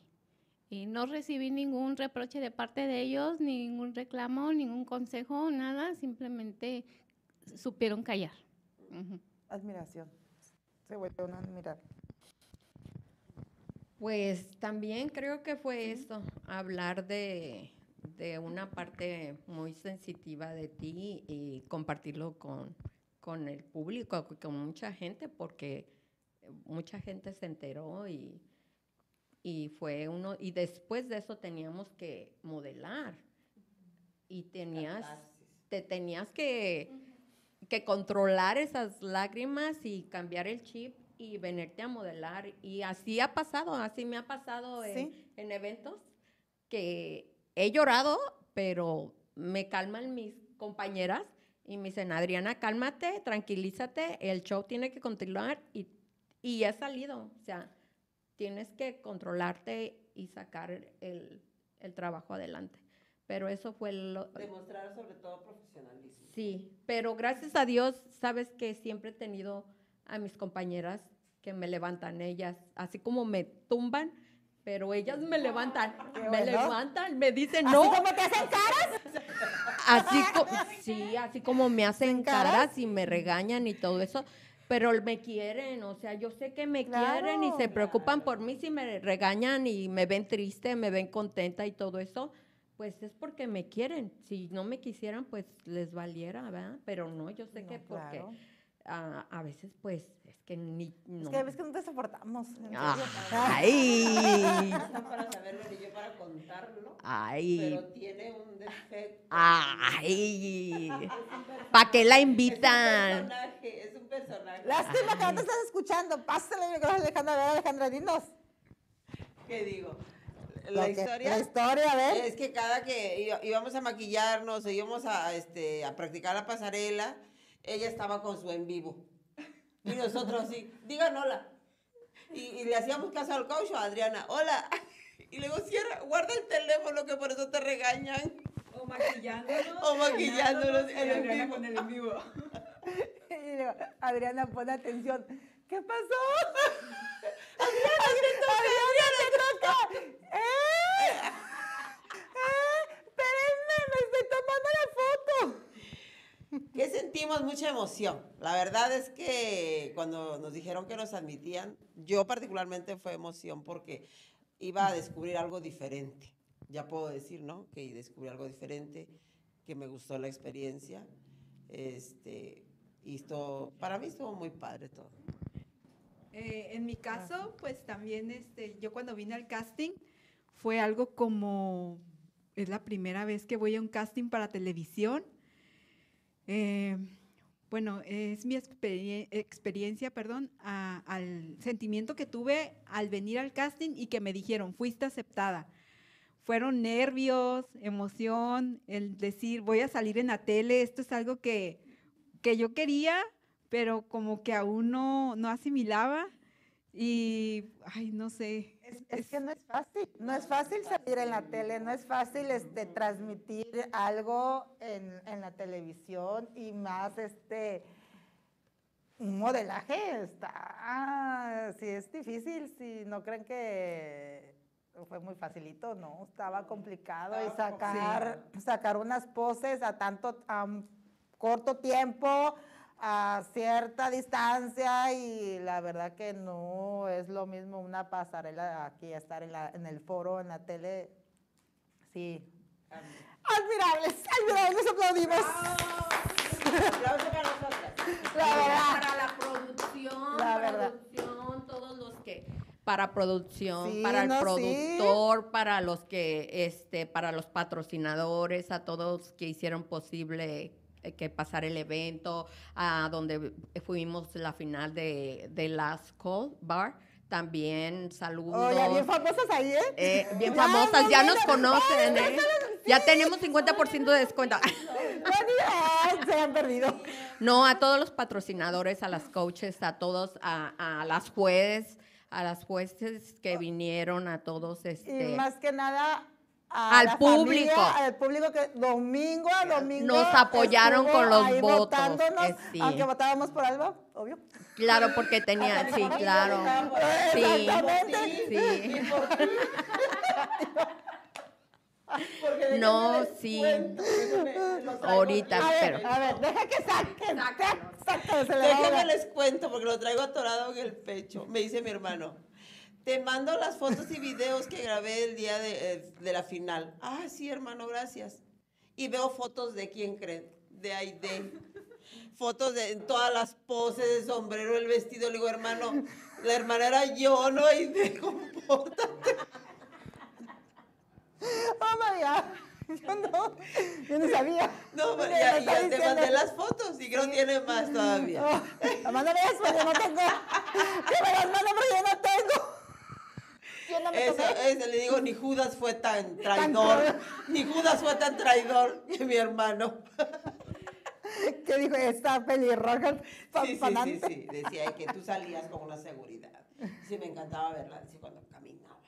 Speaker 5: Y no recibí ningún reproche de parte de ellos, ningún reclamo, ningún consejo, nada, simplemente supieron callar. Ujú.
Speaker 2: Admiración. Se vuelve uno a admirar.
Speaker 6: Pues también creo que fue eso, hablar de, de una parte muy sensitiva de ti y compartirlo con, con el público, con mucha gente, porque mucha gente se enteró y, y fue uno, y después de eso teníamos que modelar y tenías, te tenías que, que controlar esas lágrimas y cambiar el chip y venirte a modelar. Y así ha pasado, así me ha pasado en,
Speaker 2: Sí.
Speaker 6: en eventos que he llorado, pero me calman mis compañeras y me dicen, Adriana, cálmate, tranquilízate, el show tiene que continuar y, y he salido. O sea, tienes que controlarte y sacar el, el trabajo adelante. Pero eso fue lo,
Speaker 4: Demostrar sobre todo profesionalismo.
Speaker 6: Sí, pero gracias a Dios, sabes que siempre he tenido a mis compañeras que me levantan ellas, así como me tumban, pero ellas me levantan, [LAUGHS]
Speaker 2: Qué
Speaker 6: me
Speaker 2: bueno.
Speaker 6: levantan, me dicen
Speaker 2: ¿Así
Speaker 6: no,
Speaker 2: como te hacen caras?
Speaker 6: así como, sí, así como me hacen
Speaker 2: caras
Speaker 6: y me regañan y todo eso, pero me quieren, o sea, yo sé que me quieren y se
Speaker 2: Claro.
Speaker 6: preocupan por mí si me regañan y me ven triste, me ven contenta y todo eso, pues es porque me quieren. Si no me quisieran, pues les valiera, ¿verdad? Pero no, yo sé
Speaker 2: No,
Speaker 6: que porque
Speaker 2: claro.
Speaker 6: ah, a veces, pues, es que ni...
Speaker 2: Es
Speaker 6: No.
Speaker 2: que a veces que no te soportamos. serio.
Speaker 6: Ay,
Speaker 4: Está para saberlo y yo para contarlo,
Speaker 6: ay,
Speaker 4: pero tiene un defecto.
Speaker 6: ay. ¿Para qué la
Speaker 4: Es un
Speaker 6: invitan?
Speaker 4: personaje, es un personaje.
Speaker 2: Lástima que no te estás escuchando. Pásale el micrófono a Alejandra. A ver, Alejandra, dinos.
Speaker 4: ¿Qué digo? La
Speaker 2: que-
Speaker 4: historia
Speaker 2: La historia, a ver.
Speaker 4: es que cada que íbamos a maquillarnos, o íbamos a, este, a practicar la pasarela, ella estaba con su en vivo. Y nosotros así, digan hola. Y, y le hacíamos caso al coach, a Adriana, hola. [LAUGHS] Y luego cierra, guarda el teléfono que por eso te regañan.
Speaker 3: O maquillándonos.
Speaker 4: O maquillándonos en el
Speaker 3: Adriana
Speaker 4: vivo.
Speaker 3: con el en vivo. [LAUGHS]
Speaker 2: Y luego, Adriana, pon atención. ¿Qué pasó? [LAUGHS] Adriana, Adriana, te toca. ¡Eh! ¡Eh! Espérenme, me estoy tomando la foto.
Speaker 4: ¿Qué sentimos? Mucha emoción. La verdad es que cuando nos dijeron que nos admitían, yo particularmente fue emoción porque iba a descubrir algo diferente. Ya puedo decir, ¿no? Que descubrí algo diferente, que me gustó la experiencia. Este, y esto, para mí estuvo muy padre todo.
Speaker 3: Eh, en mi caso, pues también este, yo cuando vine al casting fue algo como, es la primera vez que voy a un casting para televisión. Eh, bueno, es mi experie- experiencia, perdón, a- al sentimiento que tuve al venir al casting y que me dijeron, fuiste aceptada. Fueron nervios, emoción, el decir, voy a salir en la tele, esto es algo que, que yo quería, pero como que aún no, no asimilaba y, ay, no sé.
Speaker 2: Es, es que no es fácil, no es fácil salir en la tele, no es fácil este, transmitir algo en, en la televisión y más este un modelaje está, sí es difícil, si no creen que fue muy facilito, no, estaba complicado y sacar, sacar unas poses a tanto, a un corto tiempo, a cierta distancia y la verdad que no es lo mismo una pasarela aquí, estar en, la, en el foro, en la tele, sí. Admirables, admirables, aplaudimos.
Speaker 4: Aplauso para nosotras.
Speaker 2: La verdad.
Speaker 6: Para la producción,
Speaker 2: La verdad.
Speaker 6: producción, todos los que para producción,
Speaker 2: Sí,
Speaker 6: para el
Speaker 2: no, sí.
Speaker 6: productor, para los que, este, para los patrocinadores, a todos que hicieron posible que pasara el evento, a donde fuimos la final de, de Last Call Bar. También saludos.
Speaker 2: Bien famosas ahí, ¿eh?
Speaker 6: Eh, bien
Speaker 2: Ya,
Speaker 6: famosas,
Speaker 2: no,
Speaker 6: ya
Speaker 2: no,
Speaker 6: nos
Speaker 2: no,
Speaker 6: conocen, ¿eh? Ya tenemos 50% de descuento.
Speaker 2: Se han perdido.
Speaker 6: No, a todos los patrocinadores, a las coaches, a todos, a, a las jueces, a las jueces que vinieron, a todos,
Speaker 2: Y
Speaker 6: este,
Speaker 2: más que nada a
Speaker 6: Al
Speaker 2: la
Speaker 6: público.
Speaker 2: familia, al público que domingo a domingo
Speaker 6: Nos apoyaron con los
Speaker 2: ahí
Speaker 6: votos, eh, sí.
Speaker 2: aunque votábamos por Alba, obvio.
Speaker 6: claro, porque tenía, sí, claro, sí,
Speaker 2: Exactamente.
Speaker 6: sí, No, sí.
Speaker 4: cuento,
Speaker 6: Ahorita,
Speaker 4: aquí.
Speaker 2: A ver,
Speaker 6: pero-
Speaker 2: a ver, deja que saquen.
Speaker 4: Déjenme les cuento porque lo traigo atorado en el pecho. Me dice mi hermano. Te mando las fotos y videos que grabé el día de, eh, de la final. Ah, sí, hermano, gracias. Y veo fotos de quién creen, de Aide. Fotos de en todas las poses, el sombrero, el vestido. Le digo, hermano, la hermana era yo, no Aide, compórtate.
Speaker 2: Oh, María. Yo no, yo no sabía.
Speaker 4: No,
Speaker 2: Mira,
Speaker 4: ya, ya te mandé las fotos y creo que tiene más todavía.
Speaker 2: Oh, mándame eso, yo no tengo. [LAUGHS] Que me las mande porque yo no tengo. Yo no me
Speaker 4: Eso,
Speaker 2: tomé.
Speaker 4: eso, le digo, ni Judas fue tan traidor, ni Judas fue tan traidor que mi hermano.
Speaker 2: ¿Qué dijo esta pelirroja
Speaker 4: Sí, sí, sí, sí, decía que tú salías con una seguridad. Sí, me encantaba verla, dice, cuando caminaba.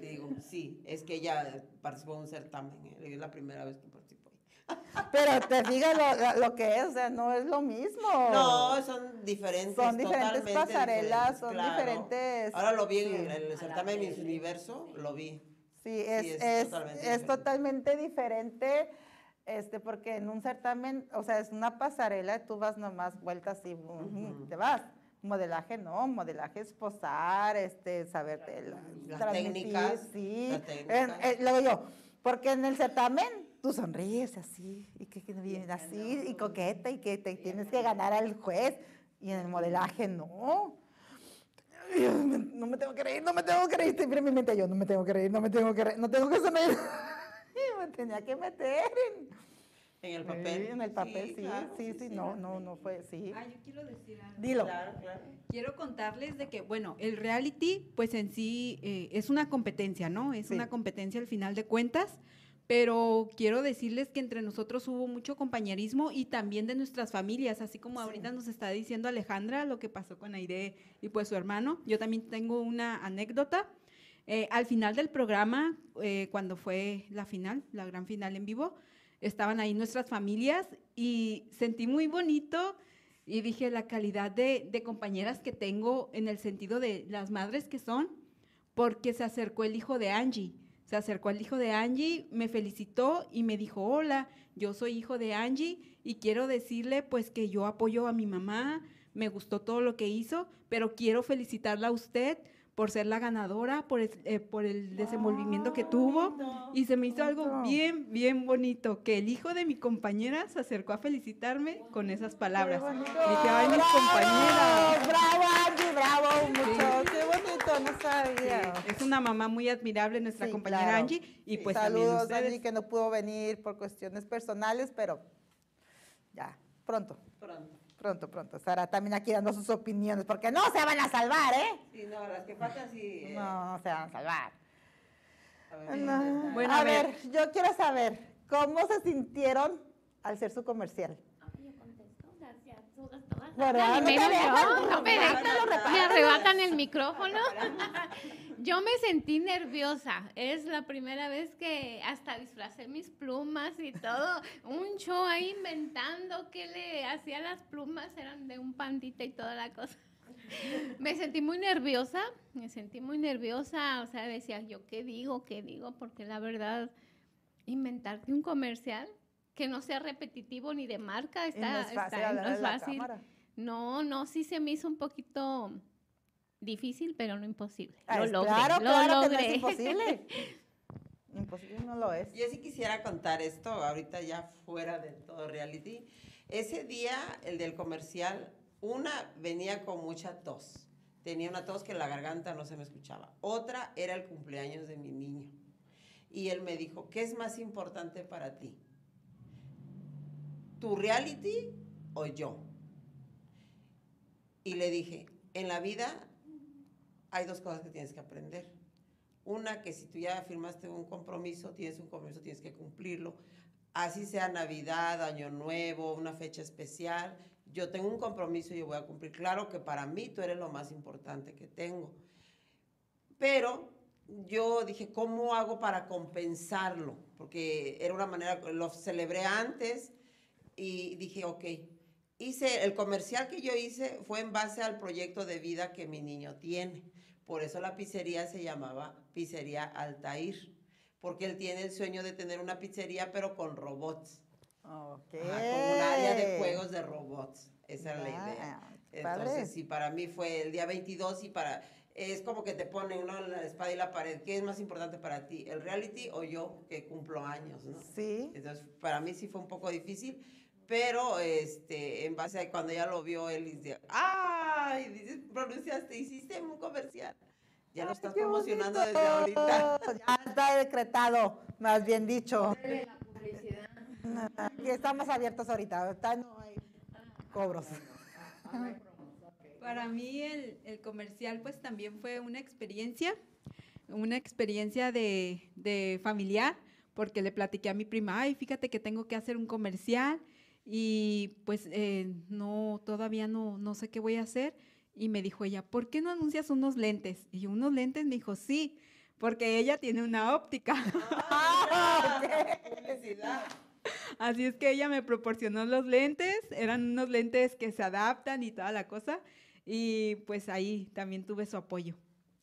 Speaker 4: Le digo, sí, es que ella participó en un certamen, eh, es la primera vez que.
Speaker 2: Pero te fijas lo, lo- que es, o sea, no es lo mismo.
Speaker 4: No, son diferentes.
Speaker 2: Son diferentes pasarelas,
Speaker 4: diferentes,
Speaker 2: son
Speaker 4: claro.
Speaker 2: diferentes,
Speaker 4: Ahora lo vi
Speaker 2: sí.
Speaker 4: en el, certamen Miss Universo, lo vi.
Speaker 2: Sí, es,
Speaker 4: es
Speaker 2: es,
Speaker 4: totalmente
Speaker 2: es
Speaker 4: diferente.
Speaker 2: totalmente diferente, este, porque en un certamen, o sea, es una pasarela, tú vas nomás vueltas y ujú,
Speaker 4: Ujú.
Speaker 2: te vas. Modelaje no, modelaje es posar, este, saberte la-
Speaker 4: Las técnicas,
Speaker 2: sí.
Speaker 4: las técnicas.
Speaker 2: En- eh, luego yo, porque en el certamen tú sonríes así, y que, que bien así, y coqueta, y que te tienes que ganar al juez, y en el modelaje no. [LAUGHS] No me tengo que reír, no me tengo que reír. Siempre en mi mente yo, no me tengo que reír, no me tengo que reír, no tengo que sonreír. Y [LAUGHS] me tenía que meter en,
Speaker 4: En el papel.
Speaker 2: Sí, en el papel, sí,
Speaker 4: claro,
Speaker 2: sí, sí, no, no, no fue, sí.
Speaker 3: Ah, yo quiero decir algo.
Speaker 2: Dilo.
Speaker 4: Claro, claro.
Speaker 3: Quiero contarles de que, bueno, el reality, pues en sí eh, es una competencia, ¿no? Es
Speaker 2: Sí.
Speaker 3: una competencia al final de cuentas, pero quiero decirles que entre nosotros hubo mucho compañerismo y también de nuestras familias, así como ahorita nos está diciendo Alejandra lo que pasó con Aide y pues su hermano. Yo también tengo una anécdota. Eh, al final del programa, eh, cuando fue la final, la gran final en vivo, estaban ahí nuestras familias y sentí muy bonito y dije la calidad de, de compañeras que tengo en el sentido de las madres que son, porque se acercó el hijo de Angie. Se acercó el hijo de Angie, me felicitó y me dijo, hola, yo soy hijo de Angie y quiero decirle pues que yo apoyo a mi mamá, me gustó todo lo que hizo, pero quiero felicitarla a usted por ser la ganadora, por el, eh, por el desenvolvimiento que tuvo. Y se me hizo algo bien, bien bonito, que el hijo de mi compañera se acercó a felicitarme con esas palabras.
Speaker 2: Qué bonito.
Speaker 3: Dije, ay, mi
Speaker 2: ¡Bravo!
Speaker 3: compañera.
Speaker 2: Bravo, Angie, bravo, mucho. Qué bonito, no sabía.
Speaker 3: Es una mamá muy admirable, nuestra
Speaker 2: Sí,
Speaker 3: compañera
Speaker 2: claro.
Speaker 3: Angie. Y pues también
Speaker 2: Saludos,
Speaker 3: ustedes.
Speaker 2: Angie, que no pudo venir por cuestiones personales, pero ya, Pronto,
Speaker 4: Pronto.
Speaker 2: Pronto, pronto. Estará también aquí dando sus opiniones, porque no se van a salvar, ¿eh?
Speaker 4: Sí, no, las que faltan sí. eh,
Speaker 2: No, no se van a salvar.
Speaker 4: a ver,
Speaker 2: No.
Speaker 3: Bueno,
Speaker 2: a
Speaker 3: a
Speaker 2: ver,
Speaker 3: ver.
Speaker 2: yo quiero saber, ¿cómo se sintieron al ser su comercial?
Speaker 5: Yo contesto, gracias. Todas, todas.
Speaker 2: ¿Verdad? No
Speaker 5: me me arrebatan el micrófono. [LAUGHS] Yo me sentí nerviosa. Es la primera vez que hasta disfracé mis plumas y todo. [LAUGHS] Un show ahí inventando qué le hacía las plumas. Eran de un pandita y toda la cosa. [LAUGHS] Me sentí muy nerviosa. Me sentí muy nerviosa. O sea, decía yo, ¿qué digo? ¿Qué digo? Porque la verdad, inventarte un comercial que no sea repetitivo ni de marca
Speaker 2: Y
Speaker 5: está,
Speaker 2: no es fácil
Speaker 5: está- no es fácil. No, no, sí se me hizo un poquito difícil, pero no imposible.
Speaker 2: Ah,
Speaker 5: Lo logré,
Speaker 2: claro,
Speaker 5: lo
Speaker 2: claro que no
Speaker 5: logré.
Speaker 2: es imposible. [LAUGHS] imposible no lo es.
Speaker 4: Yo sí quisiera contar esto, ahorita ya fuera de todo reality. Ese día, el del comercial, una venía con mucha tos. Tenía una tos que la garganta no se me escuchaba. Otra era el cumpleaños de mi niño. Y él me dijo, ¿qué es más importante para ti? ¿Tu reality o yo? Y le dije, en la vida hay dos cosas que tienes que aprender. Una, que si tú ya firmaste un compromiso, tienes un compromiso, tienes que cumplirlo. Así sea Navidad, Año Nuevo, una fecha especial. Yo tengo un compromiso y yo voy a cumplir. Claro que para mí tú eres lo más importante que tengo. Pero yo dije, ¿cómo hago para compensarlo? Porque era una manera, lo celebré antes y dije, ok. Hice, el comercial que yo hice fue en base al proyecto de vida que mi niño tiene. Por eso la pizzería se llamaba Pizzería Altair, porque él tiene el sueño de tener una pizzería, pero con robots.
Speaker 2: Ok.
Speaker 4: Ajá, con un área de juegos de robots. Esa era la idea.
Speaker 2: Ah, qué padre.
Speaker 4: Entonces, sí, para mí fue el día 22 y para... Es como que te ponen ¿no? la espada y la pared. ¿Qué es más importante para ti? ¿El reality o yo que cumplo años? ¿no?
Speaker 2: Sí.
Speaker 4: Entonces, para mí sí fue un poco difícil, pero este, en base a cuando ya lo vio él, dice, ¡ay! Dices, pronunciaste, hiciste un comercial. Ya lo estás promocionando
Speaker 2: bonito.
Speaker 4: desde ahorita. [LAUGHS]
Speaker 2: Ya está decretado, más bien dicho. Aquí estamos abiertos ahorita. Ahorita no hay cobros.
Speaker 3: Para mí el, el comercial pues también fue una experiencia, una experiencia de, de familiar, porque le platiqué a mi prima, ay, fíjate que tengo que hacer un comercial y pues eh, no, todavía no, no sé qué voy a hacer. Y me dijo ella, ¿por qué no anuncias unos lentes? Y yo, ¿unos lentes? Me dijo, sí, porque ella tiene una óptica. [LAUGHS]
Speaker 4: Publicidad.
Speaker 3: Así es que ella me proporcionó los lentes, eran unos lentes que se adaptan y toda la cosa. Y pues ahí también tuve su apoyo.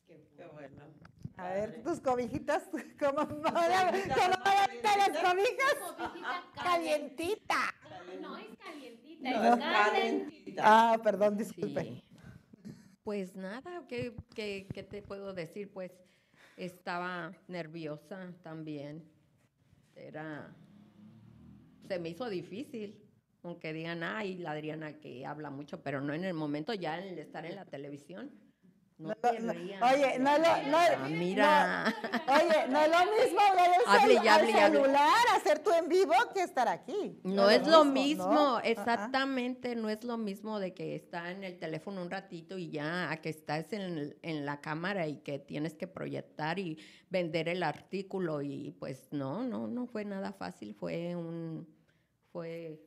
Speaker 4: Qué bueno.
Speaker 2: A ver, tus cobijitas, ¿cómo van a
Speaker 4: cobijitas,
Speaker 2: cómo
Speaker 4: ¿no?
Speaker 2: van a ver las cobijas? Calientita.
Speaker 5: No es calientita,
Speaker 4: No,
Speaker 5: es
Speaker 4: calentita.
Speaker 2: Ah, perdón, disculpe.
Speaker 6: Sí. Pues nada, ¿qué, qué, qué te puedo decir? Pues estaba nerviosa también. Era, se me hizo difícil, aunque digan, ay, la Adriana que habla mucho, pero no en el momento ya el estar en la televisión. No,
Speaker 2: No,
Speaker 6: te
Speaker 2: no,
Speaker 6: rías.
Speaker 2: oye, no lo- no-
Speaker 6: Ah, mira.
Speaker 2: Oye, no es lo mismo hablar [LAUGHS]
Speaker 6: Hable hable.
Speaker 2: celular, hacer tú en vivo que estar aquí.
Speaker 6: No es lo mismo, exactamente, no es lo mismo de que está en el teléfono un ratito y ya, a que estás en, en la cámara y que tienes que proyectar y vender el artículo y pues no, no, no fue nada fácil, fue un, fue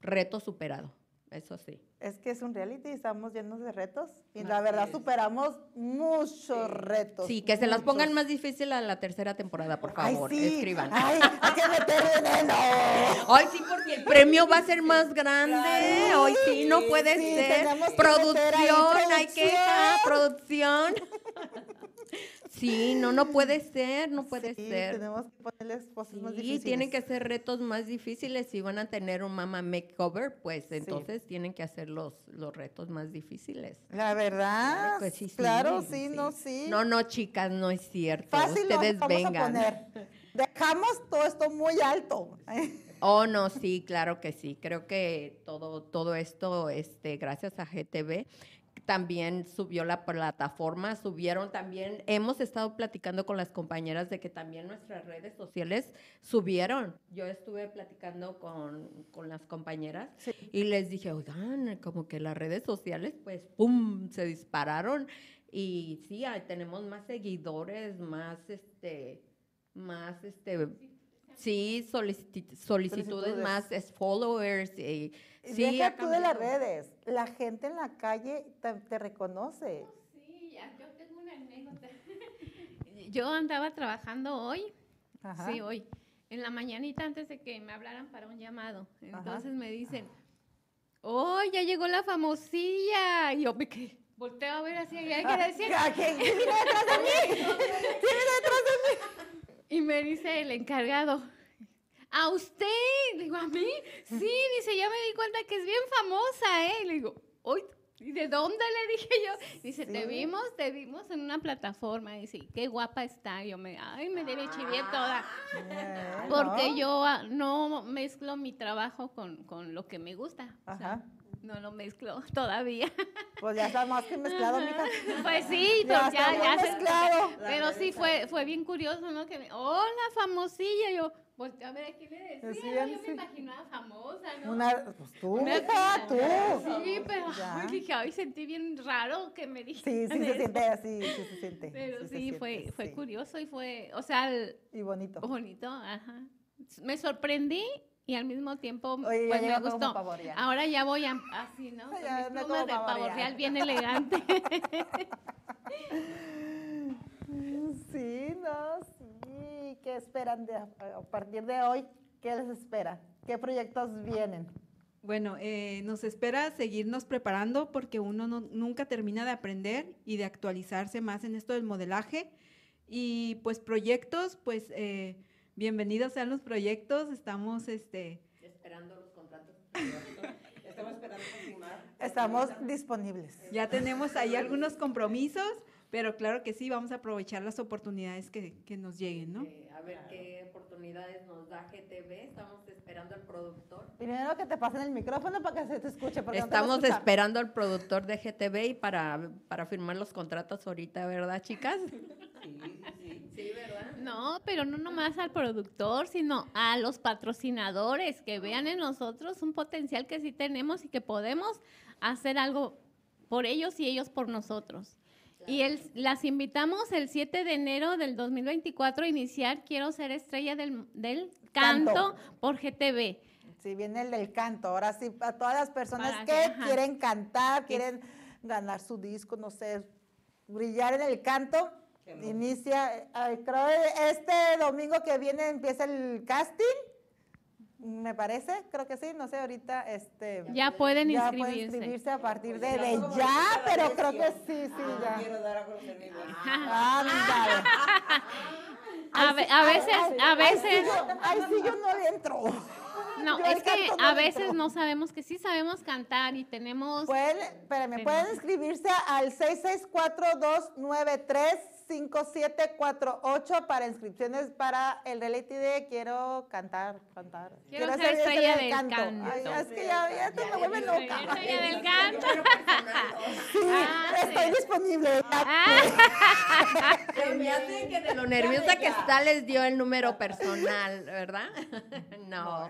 Speaker 6: reto superado, eso sí.
Speaker 2: Es que es un reality, estamos llenos de retos y
Speaker 4: Así
Speaker 2: la verdad
Speaker 4: es.
Speaker 2: superamos muchos retos.
Speaker 6: Sí, que se las pongan
Speaker 2: muchos.
Speaker 6: más difícil a la tercera temporada, por
Speaker 2: Ay,
Speaker 6: favor,
Speaker 2: sí.
Speaker 6: escriban.
Speaker 2: Ay, hay que meter veneno.
Speaker 6: Ay, sí, porque el premio va a ser más grande.
Speaker 2: Claro.
Speaker 6: Ay, sí, no
Speaker 2: Sí,
Speaker 6: puede
Speaker 2: sí,
Speaker 6: ser.
Speaker 2: ahí
Speaker 6: Producción, hay que ah,
Speaker 2: producción. [LAUGHS]
Speaker 6: Sí, no, no puede ser, no puede
Speaker 2: Sí,
Speaker 6: ser.
Speaker 2: tenemos que ponerles cosas más
Speaker 6: Sí,
Speaker 2: difíciles.
Speaker 6: tienen que ser retos más difíciles. Si van a tener un mama makeover, pues entonces tienen que hacer los, los retos más difíciles.
Speaker 2: La verdad,
Speaker 6: Claro que sí,
Speaker 2: claro, sí, no, sí.
Speaker 6: No, no, chicas, no es cierto.
Speaker 2: Fácil
Speaker 6: Ustedes
Speaker 2: vamos
Speaker 6: vengan.
Speaker 2: a poner. Dejamos todo esto muy alto. [LAUGHS]
Speaker 6: Oh, no, sí, claro que sí. Creo que todo, todo esto, este, gracias a GTV, también subió la plataforma, subieron también, hemos estado platicando con las compañeras de que también nuestras redes sociales subieron. Yo estuve platicando con, con las compañeras
Speaker 2: Sí.
Speaker 6: y les dije, oigan, como que las redes sociales, pues, ¡pum!, se dispararon. Y sí, tenemos más seguidores, más, este, más, este, sí, soliciti- solicitudes,
Speaker 2: Solicitudes.
Speaker 6: más es followers. Y,
Speaker 2: Y
Speaker 6: sí,
Speaker 2: Deja tú de las redes. La gente en la calle te, te reconoce.
Speaker 5: Sí, ya, yo tengo una anécdota. [LAUGHS] Yo andaba trabajando hoy,
Speaker 2: Ajá.
Speaker 5: sí, hoy, en la mañanita antes de que me hablaran para un llamado. Entonces me dicen, oh, ya llegó la famosilla. Y yo me quedé, volteo a ver así, ¿y hay que decir?
Speaker 2: ¿A quién viene detrás de mí? [LAUGHS] ¿Quién viene detrás de mí?
Speaker 5: Y me dice el encargado, ¿a usted? Le digo, ¿a mí? Sí, dice, ya me di cuenta que es bien famosa, ¿eh? Le digo, uy, ¿y de dónde le dije yo? Dice, te vimos, te vimos en una plataforma. Dice, qué guapa está. Yo me, ay, me debe chivié toda.
Speaker 2: Eh,
Speaker 5: Porque
Speaker 2: ¿no?
Speaker 5: yo ah, no mezclo mi trabajo con, con lo que me gusta. o sea,
Speaker 2: Ajá.
Speaker 5: No lo mezclo [LAUGHS] todavía.
Speaker 2: Pues ya está más que mezclado, mija. [LAUGHS]
Speaker 5: Pues sí,
Speaker 2: Ya
Speaker 5: pues ya,
Speaker 2: está
Speaker 5: ya
Speaker 2: muy
Speaker 5: se-
Speaker 2: mezclado. [LAUGHS]
Speaker 5: Pero sí fue, fue bien curioso, ¿no? Que me, hola, famosilla. Yo, volteé a ver a quién le decía. Yo
Speaker 2: sí.
Speaker 5: me imaginaba famosa, ¿no?
Speaker 2: Una, pues tú,
Speaker 5: Una
Speaker 2: tú.
Speaker 5: Sí, pero
Speaker 2: Ya.
Speaker 5: ay, dije, ay, sentí bien raro que me
Speaker 2: Sí,
Speaker 5: dijeran
Speaker 2: sí se
Speaker 5: eso.
Speaker 2: siente así, sí se siente.
Speaker 5: Pero sí,
Speaker 2: siente,
Speaker 5: fue, fue
Speaker 2: sí.
Speaker 5: curioso y fue, o sea, el-
Speaker 2: Y bonito.
Speaker 5: bonito, ajá. Me sorprendí y al mismo tiempo
Speaker 2: Oye, ya
Speaker 5: pues, me gustó.
Speaker 2: pavor ya.
Speaker 5: Ahora ya voy a, así, ¿no? Con
Speaker 2: Ya
Speaker 5: mis plumas de
Speaker 2: pavor
Speaker 5: real bien elegante. [LAUGHS]
Speaker 2: Sí, no, sí. ¿Qué esperan de, a a partir de hoy? ¿Qué les espera? ¿Qué proyectos vienen?
Speaker 3: Bueno, eh, nos espera seguirnos preparando porque uno no- nunca termina de aprender y de actualizarse más en esto del modelaje. Y pues proyectos, pues eh, bienvenidos sean los proyectos. Estamos, este,
Speaker 6: Esperando los contratos. [LAUGHS]
Speaker 4: Estamos esperando confirmar.
Speaker 2: Estamos disponibles.
Speaker 3: ya tenemos ahí [LAUGHS] algunos compromisos, pero claro que sí, vamos a aprovechar las oportunidades que, que nos lleguen, ¿no?
Speaker 6: Eh, a ver qué oportunidades nos da GTV. Estamos esperando al productor.
Speaker 2: Primero que te pasen el micrófono para que se te escuche. Porque
Speaker 6: Estamos esperando al productor de GTV y para, para firmar los contratos ahorita, ¿verdad, chicas?
Speaker 4: Sí, sí, sí.
Speaker 6: ¿verdad?
Speaker 5: No, pero no nomás al productor, sino a los patrocinadores que vean en nosotros un potencial que sí tenemos y que podemos hacer algo por ellos y ellos por nosotros. Y el- las invitamos el 7 de enero del 2024 a iniciar Quiero ser estrella del, del canto,
Speaker 2: Canto.
Speaker 5: por GTV.
Speaker 2: Sí, viene el del canto. Ahora sí, a todas las personas
Speaker 5: Para
Speaker 2: que quieren cantar, quieren ganar su disco, no sé, brillar en el canto. Inicia, eh, creo este domingo que viene empieza el casting, me parece, creo que sí, no sé, ahorita este
Speaker 5: Ya pueden
Speaker 2: ya pueden
Speaker 5: inscribirse.
Speaker 2: inscribirse a partir de,
Speaker 4: Pues
Speaker 2: de
Speaker 4: ya
Speaker 2: pero creo que sí, sí,
Speaker 4: yo
Speaker 2: ya.
Speaker 4: Quiero dar a conocer mi.
Speaker 2: Ah,
Speaker 5: A, ve- a veces,
Speaker 2: ay,
Speaker 5: a
Speaker 2: ay, sí,
Speaker 5: veces,
Speaker 2: yo- Ay, sí, yo no le entro.
Speaker 5: no,
Speaker 2: yo
Speaker 5: es que a veces
Speaker 2: entro.
Speaker 5: no sabemos que sí sabemos cantar y tenemos
Speaker 2: Pueden, espérame,
Speaker 5: Pero-
Speaker 2: pueden inscribirse al 664-293-5748 para inscripciones para el reality de Quiero cantar, cantar.
Speaker 5: Quiero ser estrella del canto.
Speaker 2: Ay, es que ya, ya esto me vuelve loca.
Speaker 5: estrella del canto.
Speaker 2: Sí,
Speaker 5: Ah,
Speaker 2: estoy
Speaker 5: sí.
Speaker 2: disponible.
Speaker 5: Ah,
Speaker 6: Se me hace que de lo nerviosa que está les dio el número personal, ¿verdad? [LAUGHS] No.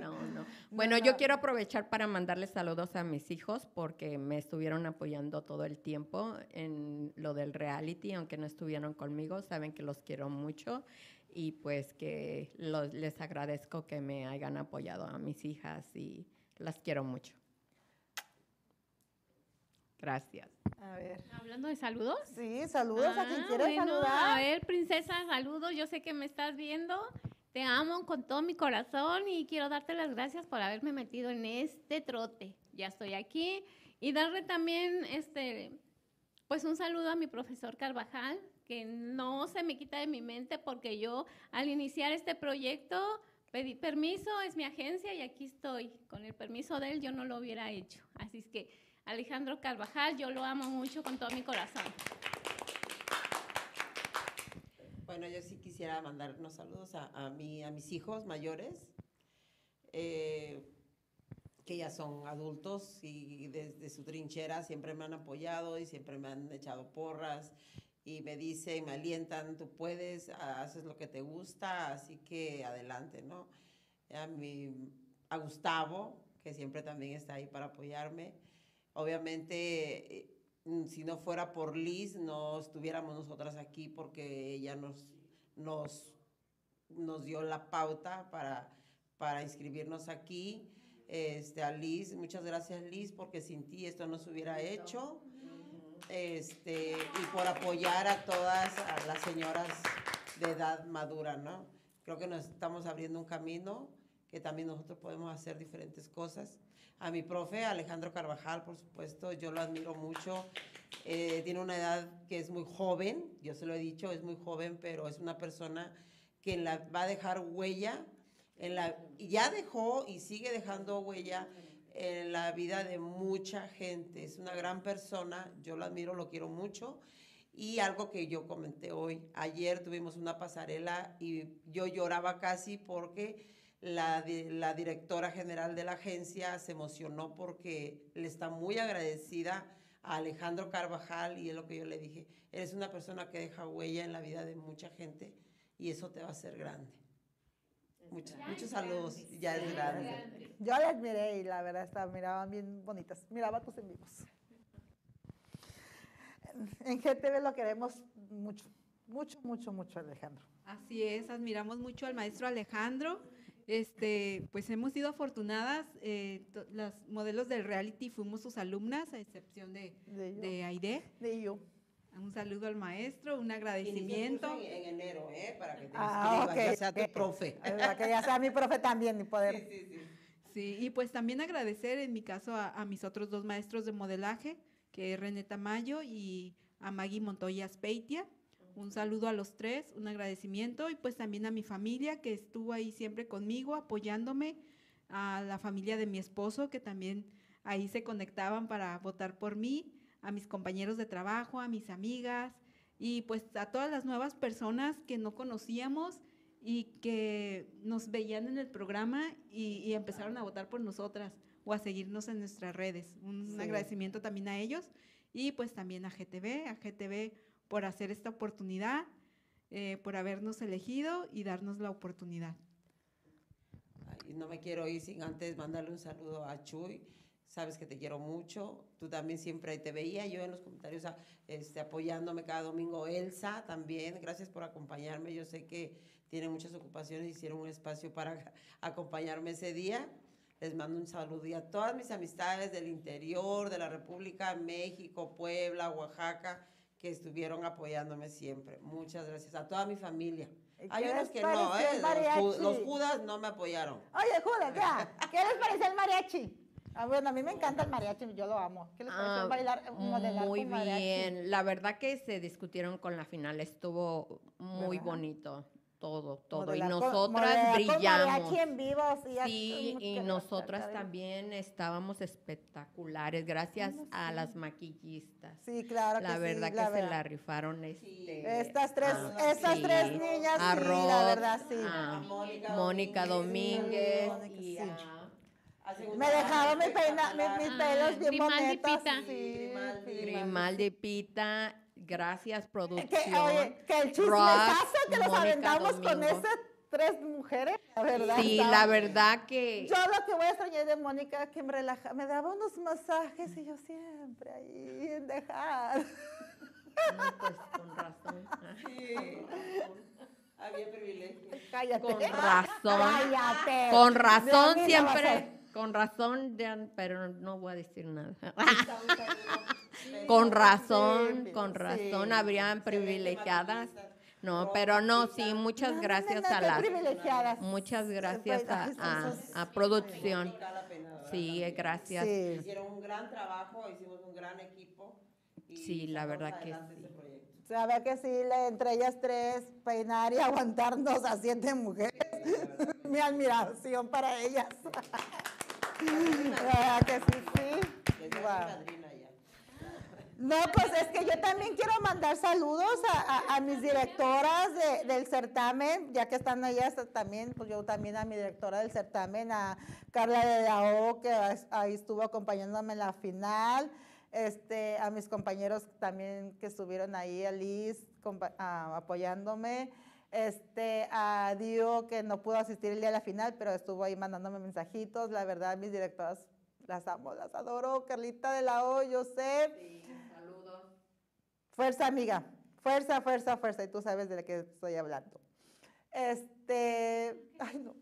Speaker 6: No, no. Bueno, yo quiero aprovechar para mandarles saludos a mis hijos porque me estuvieron apoyando todo el tiempo en lo del reality, aunque no estuvieron conmigo, saben que los quiero mucho y pues que los- les agradezco que me hayan apoyado a mis hijas y las quiero mucho. Gracias.
Speaker 2: A ver.
Speaker 5: Hablando de saludos.
Speaker 2: Sí, saludos a quien
Speaker 5: Ah,
Speaker 2: quiere
Speaker 5: bueno, A
Speaker 2: saludar.
Speaker 5: ver, princesa, saludos. Yo sé que me estás viendo. Te amo con todo mi corazón y quiero darte las gracias por haberme metido en este trote. Ya estoy aquí y darle también este pues un saludo a mi profesor Carvajal, que no se me quita de mi mente porque yo al iniciar este proyecto pedí permiso, es mi agencia y aquí estoy. Con el permiso de él yo no lo hubiera hecho. Así es que Alejandro Carvajal, yo lo amo mucho con todo mi corazón.
Speaker 4: Bueno, yo sí quisiera mandar unos saludos a, a, mi- a mis hijos mayores. Eh, que ya son adultos y desde su trinchera siempre me han apoyado y siempre me han echado porras y me dicen, me alientan, tú puedes, haces lo que te gusta, así que adelante, ¿no? A, mi, a Gustavo, que siempre también está ahí para apoyarme. Obviamente, eh, si no fuera por Liz, no estuviéramos nosotras aquí porque ella nos, nos, nos dio la pauta para, para inscribirnos aquí. Este, a Liz, muchas gracias Liz, porque sin ti esto no se hubiera hecho este, y por apoyar a todas las señoras de edad madura, ¿no? Creo que nos estamos abriendo un camino que también nosotros podemos hacer diferentes cosas. A mi profe, Alejandro Carvajal, por supuesto, yo lo admiro mucho. Eh, tiene una edad que es muy joven, yo se lo he dicho, es muy joven, pero es una persona que la, va a dejar huella, en la, ya dejó y sigue dejando huella en la vida de mucha gente. Es una gran persona, yo lo admiro, lo quiero mucho. Y algo que yo comenté hoy, ayer tuvimos una pasarela y yo lloraba casi porque la, la directora general de la agencia se emocionó porque le está muy agradecida a Alejandro Carvajal y es lo que yo le dije, eres una persona que deja huella en la vida de mucha gente y eso te va a hacer grande. Muchos, muchos saludos, ya es grande.
Speaker 2: Yo las miré y la verdad estaban, miraban bien bonitas. Miraba tus en vivos. En GTV lo queremos mucho, mucho, mucho, mucho, Alejandro.
Speaker 3: Así es, admiramos mucho al maestro Alejandro. Este, pues hemos sido afortunadas, eh, las modelos del reality fuimos sus alumnas, a excepción de,
Speaker 2: De yo.
Speaker 3: de Aide.
Speaker 2: De yo.
Speaker 3: Un saludo al maestro, un agradecimiento.
Speaker 4: Curso En, en enero, ¿eh? Para que te
Speaker 2: Ah,
Speaker 4: inscribas, ya sea tu profe.
Speaker 2: Para que ya sea mi profe también y poder.
Speaker 4: Sí, sí, sí.
Speaker 3: Sí, y pues también agradecer en mi caso a, a mis otros dos maestros de modelaje, que es René Tamayo y a Maggie Montoya Speitia. Un saludo a los tres, un agradecimiento y pues también a mi familia que estuvo ahí siempre conmigo apoyándome, a la familia de mi esposo que también ahí se conectaban para votar por mí, a mis compañeros de trabajo, a mis amigas y pues a todas las nuevas personas que no conocíamos y que nos veían en el programa y, y empezaron a votar por nosotras o a seguirnos en nuestras redes. Un
Speaker 2: Sí.
Speaker 3: agradecimiento también a ellos y pues también a GTV, a GTV por hacer esta oportunidad, eh, por habernos elegido y darnos la oportunidad.
Speaker 4: Ay, no me quiero ir sin antes mandarle un saludo a Chuy. Sabes que te quiero mucho. Tú también siempre te veía yo en los comentarios a- este, apoyándome cada domingo. Elsa también, gracias por acompañarme. Yo sé que tienen muchas ocupaciones, hicieron un espacio para [LAUGHS] acompañarme ese día. Les mando un saludo y a todas mis amistades del interior, de la República, México, Puebla, Oaxaca, que estuvieron apoyándome siempre. Muchas gracias. A toda mi familia.
Speaker 2: ¿Y
Speaker 4: Hay unos que no, ¿eh? Los? Judas no me apoyaron.
Speaker 2: Oye, Judas, ya. ¿Qué les parece el mariachi? Ah, bueno, a mí me encanta el mariachi, yo lo amo. ¿Qué les parece
Speaker 6: Ah,
Speaker 2: bailar, modelar
Speaker 6: muy
Speaker 2: con mariachi?
Speaker 6: bien. La verdad que se discutieron con la final, estuvo muy
Speaker 2: ¿Verdad?
Speaker 6: bonito, todo, todo.
Speaker 2: Modelar
Speaker 6: y
Speaker 2: con-
Speaker 6: nosotras
Speaker 2: con
Speaker 6: brillamos.
Speaker 2: mariachi en vivo, sí.
Speaker 6: Sí, y nosotras también estábamos espectaculares, gracias a las maquillistas.
Speaker 2: Sí, claro que
Speaker 6: la
Speaker 2: sí,
Speaker 6: verdad que
Speaker 2: la
Speaker 6: se
Speaker 2: verdad.
Speaker 6: la rifaron. Este,
Speaker 2: Estas tres,
Speaker 6: a-
Speaker 2: estas
Speaker 6: sí,
Speaker 2: tres niñas,
Speaker 6: a
Speaker 2: sí, la verdad, sí.
Speaker 6: a
Speaker 4: A Mónica
Speaker 6: Mónica
Speaker 4: Domínguez,
Speaker 6: y a
Speaker 2: Me dejaron mi, peina, mis
Speaker 5: Ah,
Speaker 2: pelos bien
Speaker 5: Grimaldi
Speaker 2: bonitos.
Speaker 5: Pita.
Speaker 2: Sí,
Speaker 4: Grimaldi.
Speaker 6: Grimaldi Pita. Gracias, producción.
Speaker 2: Que, oye, que el chismesazo que nos aventamos con
Speaker 6: Domingo.
Speaker 2: esas tres mujeres, la verdad.
Speaker 6: Sí,
Speaker 2: estaba-
Speaker 6: la verdad que
Speaker 2: Yo lo que voy a extrañar de Mónica que me relaja, me daba unos masajes y yo siempre ahí, bien dejada.
Speaker 6: No, pues con razón.
Speaker 4: Sí. Había privilegio.
Speaker 2: Cállate.
Speaker 6: Con razón.
Speaker 2: Cállate.
Speaker 6: Con razón siempre. Con razón, ya- pero no voy a decir nada. [LAUGHS] Con razón, con
Speaker 2: sí.
Speaker 6: razón, habrían privilegiadas. No, pero no, sí, muchas gracias a las. Muchas gracias a, a- producción. Sí, gracias.
Speaker 2: Sí.
Speaker 4: Hicieron un gran trabajo, hicimos un gran equipo. [LAUGHS]
Speaker 6: Sí, la verdad que sí.
Speaker 2: Sabe que sí, entre ellas [LAUGHS] tres, peinar y aguantarnos a siete mujeres. Mi admiración para ellas.
Speaker 4: Ya.
Speaker 2: No, pues es que yo también quiero mandar saludos a, a- a mis directoras de- del certamen, ya que están ellas también, pues yo también a mi directora del certamen, a Carla de la O, que ahí estuvo acompañándome en la final, este, a mis compañeros también que estuvieron ahí, a Liz, compa- ah, apoyándome, este, a Dio, que no pudo asistir el día de la final, pero estuvo ahí mandándome mensajitos, la verdad, mis directoras las amo, las adoro, Carlita de la O, Joseph,
Speaker 6: Saludos.
Speaker 2: Fuerza, amiga. Fuerza, fuerza, fuerza. Y tú sabes de lo que estoy hablando. Este. Ay, no.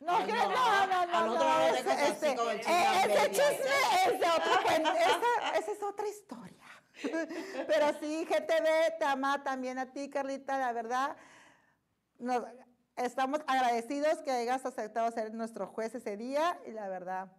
Speaker 2: No,
Speaker 4: Ay, no.
Speaker 2: no, no, no, no, ese,
Speaker 4: así
Speaker 2: este, eh,
Speaker 4: chisme a
Speaker 2: ese
Speaker 4: medias.
Speaker 2: chisme es de otro esa, esa es otra historia. [LAUGHS] Pero sí, GTV te ama también a ti, Carlita, la verdad. Nos, estamos agradecidos que hayas aceptado ser nuestro juez ese día y la verdad,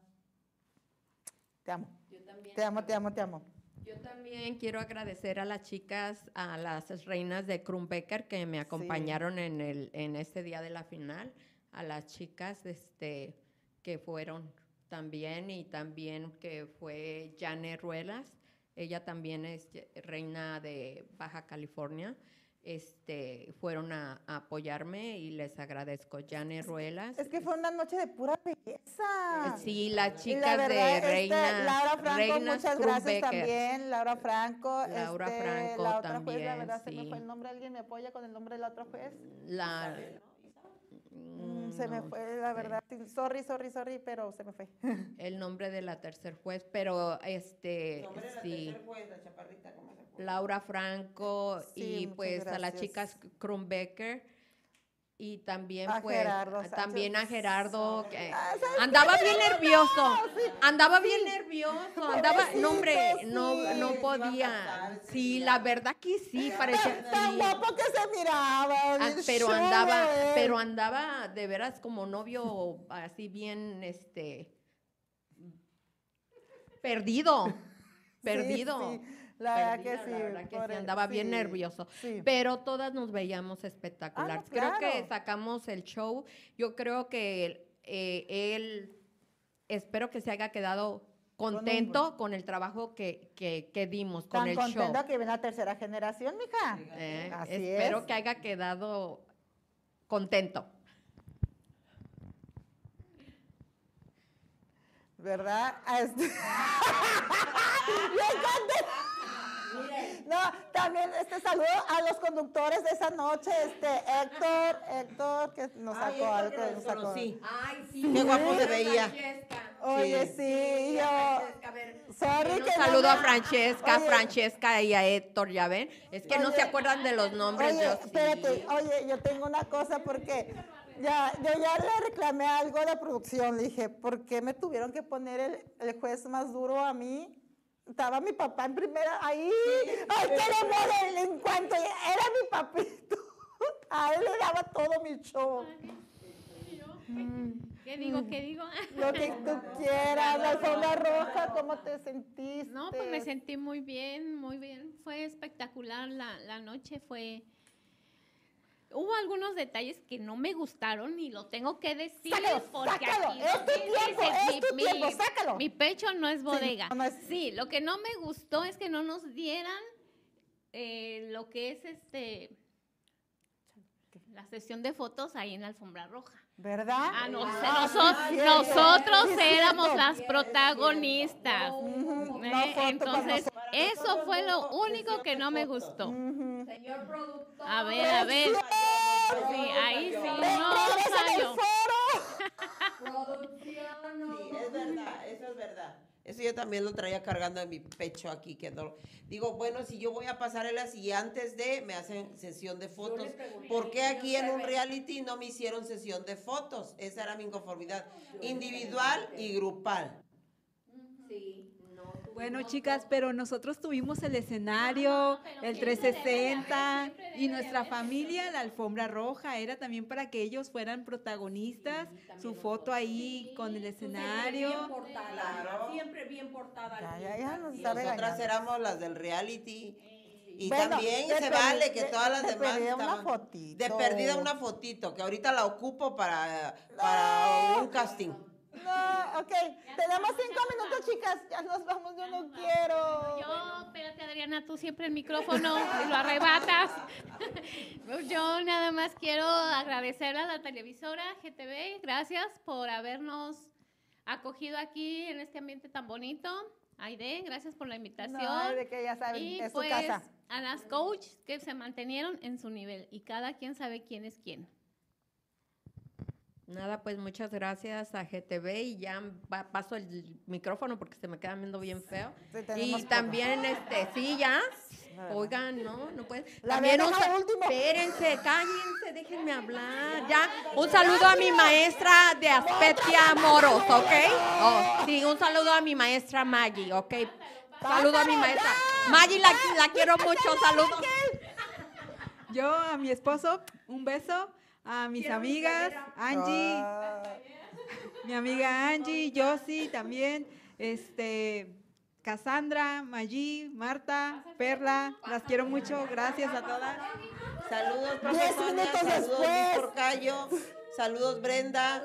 Speaker 2: te amo,
Speaker 6: Yo también.
Speaker 2: te amo, te amo, te amo.
Speaker 6: Yo también quiero agradecer a las chicas, a las reinas de Krumbecker que me acompañaron en el en este día de la final, a las chicas este que fueron también y también que fue Jane Ruelas, ella también es reina de Baja California. Este, fueron a, a apoyarme y les agradezco. Jane Ruelas.
Speaker 2: Es que fue una noche de pura belleza.
Speaker 6: Sí, las
Speaker 2: la
Speaker 6: chicas
Speaker 2: verdad,
Speaker 6: de
Speaker 2: este,
Speaker 6: Reina.
Speaker 2: Laura Franco, muchas gracias también. Laura Franco.
Speaker 6: Laura
Speaker 2: este,
Speaker 6: Franco
Speaker 2: la otra juez, la
Speaker 6: también,
Speaker 2: verdad, se me fue el nombre. ¿Alguien me apoya con el nombre de la otra juez?
Speaker 6: La,
Speaker 2: Mm, se me fue, la
Speaker 6: sé
Speaker 2: verdad. Sorry, sorry, sorry, pero se me fue.
Speaker 6: El nombre de la tercer juez, pero este,
Speaker 4: Nombre de la
Speaker 6: sí,
Speaker 4: tercer juez, la chaparrita, ¿cómo?
Speaker 6: Laura Franco
Speaker 2: Sí,
Speaker 6: y pues a las chicas Krumbecker y también
Speaker 2: A
Speaker 6: pues
Speaker 2: Gerardo
Speaker 6: también a Gerardo que
Speaker 2: Ah,
Speaker 6: andaba bien nervioso,
Speaker 2: sí,
Speaker 6: andaba
Speaker 2: sí.
Speaker 6: bien nervioso, andaba, no hombre, no, no podía, sí, la verdad que sí, parecía,
Speaker 2: Tan guapo que se miraba.
Speaker 6: Ah, pero andaba, pero andaba de veras como novio así bien, este, perdido,
Speaker 2: Sí,
Speaker 6: perdido.
Speaker 2: La verdad que sí.
Speaker 6: la verdad que sí, andaba bien
Speaker 2: sí,
Speaker 6: nervioso.
Speaker 2: sí.
Speaker 6: Pero todas nos veíamos espectacular.
Speaker 2: Ah, no,
Speaker 6: Creo que sacamos el show. Yo creo que eh, él, espero que se haya quedado contento con el trabajo que, que, que dimos, con
Speaker 2: Tan
Speaker 6: el show.
Speaker 2: contento que viene la tercera generación, mija.
Speaker 6: Eh,
Speaker 2: Así
Speaker 6: espero
Speaker 2: es.
Speaker 6: que haya quedado contento.
Speaker 2: ¿Verdad? [LAUGHS] [LAUGHS] Bien contenta. No, también este saludo a los conductores de esa noche, este Héctor, Héctor, que nos
Speaker 4: Ay,
Speaker 2: sacó algo
Speaker 4: que los
Speaker 2: nos sacó.
Speaker 6: Ay, sí.
Speaker 4: Qué guapo se
Speaker 6: Francesca.
Speaker 4: veía.
Speaker 2: Oye,
Speaker 4: Sí.
Speaker 2: sí, yo.
Speaker 6: Francesca, a ver,
Speaker 2: Sorry
Speaker 6: un
Speaker 2: que no
Speaker 6: saludo a Francesca,
Speaker 2: Oye.
Speaker 6: Francesca y a Héctor, ya ven. Es que no se acuerdan de los nombres.
Speaker 2: Oye,
Speaker 6: yo sí.
Speaker 2: espérate, oye, yo tengo una cosa porque ya, yo ya le reclamé algo a la producción. Le dije, ¿por qué me tuvieron que poner el, el juez más duro a mí? Estaba mi papá en primera, ahí, ay, qué amor, él, en cuanto era mi papito, [LAUGHS] a él le daba todo mi show,
Speaker 5: ¿Qué digo? ¿Qué digo?
Speaker 2: lo que [LAUGHS] tú quieras, la alfombra roja, ¿cómo te sentiste?
Speaker 5: No, pues me sentí muy bien, muy bien. Fue espectacular la, la noche, fue... Hubo algunos detalles que no me gustaron y lo tengo que decir
Speaker 2: Sácalo,
Speaker 5: porque
Speaker 2: sácalo,
Speaker 5: aquí
Speaker 2: es tu tiempo,
Speaker 5: mi-
Speaker 2: es tu
Speaker 5: mi-
Speaker 2: tiempo, sácalo.
Speaker 5: Mi pecho no es bodega.
Speaker 2: no, no es-
Speaker 5: Sí, lo que no me gustó es que no nos dieran eh, lo que es este la sesión de fotos ahí en la alfombra roja.
Speaker 2: ¿Verdad?
Speaker 5: Ah, no,
Speaker 2: Ah, sí,
Speaker 5: nosotros
Speaker 2: sí,
Speaker 5: éramos las protagonistas. ¿eh?
Speaker 2: no
Speaker 5: Entonces,
Speaker 2: nosotros.
Speaker 5: eso fue lo único que no me gustó.
Speaker 6: Señor productor.
Speaker 5: A ver, a ver. Sí, ahí sí, no falló.
Speaker 2: foro.
Speaker 6: Producción. no.
Speaker 4: Sí, es verdad, eso es verdad. Eso yo también lo traía cargando en mi pecho aquí. Que no- Digo, bueno, si yo voy a pasarelas y antes de me hacen sesión de fotos, ¿por qué aquí en un reality no me hicieron sesión de fotos? Esa era mi inconformidad, individual y grupal.
Speaker 6: Sí,
Speaker 7: Bueno, chicas, pero nosotros tuvimos el escenario,
Speaker 5: pero
Speaker 7: el
Speaker 5: siempre debe de
Speaker 7: 360
Speaker 5: haber, siempre debe
Speaker 7: y
Speaker 5: de
Speaker 7: nuestra familia, la alfombra roja, era también para que ellos fueran protagonistas, su foto ahí con el
Speaker 6: Bien
Speaker 7: escenario.
Speaker 6: portada,
Speaker 4: Claro.
Speaker 6: siempre bien portada.
Speaker 2: Ya, ya, ya nos está
Speaker 4: Nosotras éramos las del reality. Y
Speaker 2: Bueno,
Speaker 4: también
Speaker 2: de
Speaker 4: se vale que
Speaker 2: de-
Speaker 4: todas las
Speaker 2: de
Speaker 4: demás
Speaker 2: perdida una fotito.
Speaker 4: de perdida una fotito, que ahorita la ocupo para, para un casting.
Speaker 2: No, ok. Tenemos cinco minutos, chicas. Ya nos vamos, yo no quiero.
Speaker 5: Yo, espérate Adriana, tú siempre el micrófono y lo arrebatas. [LAUGHS] Yo nada más quiero agradecer a la televisora GTV, gracias por habernos acogido aquí en este ambiente tan bonito. Aide, gracias por la invitación.
Speaker 2: No, de que ya saben,
Speaker 5: y
Speaker 2: es su
Speaker 5: pues
Speaker 2: casa.
Speaker 5: a las coaches que se mantenieron en su nivel y cada quien sabe quién es quién.
Speaker 6: Nada, pues muchas gracias a GTV y ya va- paso el micrófono porque se me queda viendo bien feo.
Speaker 2: Sí,
Speaker 6: Y
Speaker 2: poco.
Speaker 6: también, este, sí, ya. Oigan, no, no puedes.
Speaker 2: La
Speaker 6: También un. Espérense, cállense, déjenme hablar. Ya, un saludo a mi maestra de Aspetia Moros, ¿ok? Oh, sí, un saludo a mi maestra Maggie, ¿ok? Saludo a mi maestra. Maggie, la, la quiero mucho, saludos.
Speaker 7: Yo a mi esposo, un beso. A mis amigas, Angie,
Speaker 2: Ah,
Speaker 7: mi amiga Angie, Josie también, este, Cassandra, Maggi, Marta, Perla, las quiero mucho, gracias a todas.
Speaker 4: Saludos,
Speaker 2: Diez
Speaker 4: profe Sonia,
Speaker 2: minutos
Speaker 4: saludos saludos Brenda,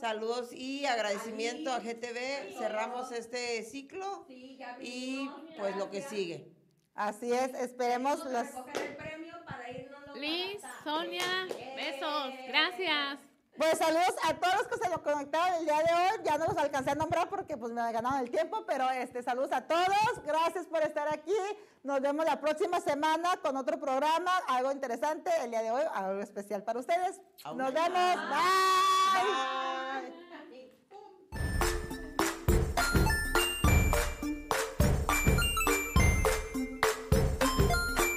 Speaker 4: saludos. Y agradecimiento a GTV. Cerramos este ciclo y pues lo que sigue.
Speaker 2: Así es, esperemos los...
Speaker 5: Liz, Sonia, besos, gracias.
Speaker 2: Pues saludos a todos los que se lo conectaron el día de hoy. Ya no los alcancé a nombrar porque pues me ganaron el tiempo, pero este saludos a todos. Gracias por estar aquí. Nos vemos la próxima semana con otro programa, algo interesante. El día de hoy, algo especial para ustedes. Nos vemos. Bye.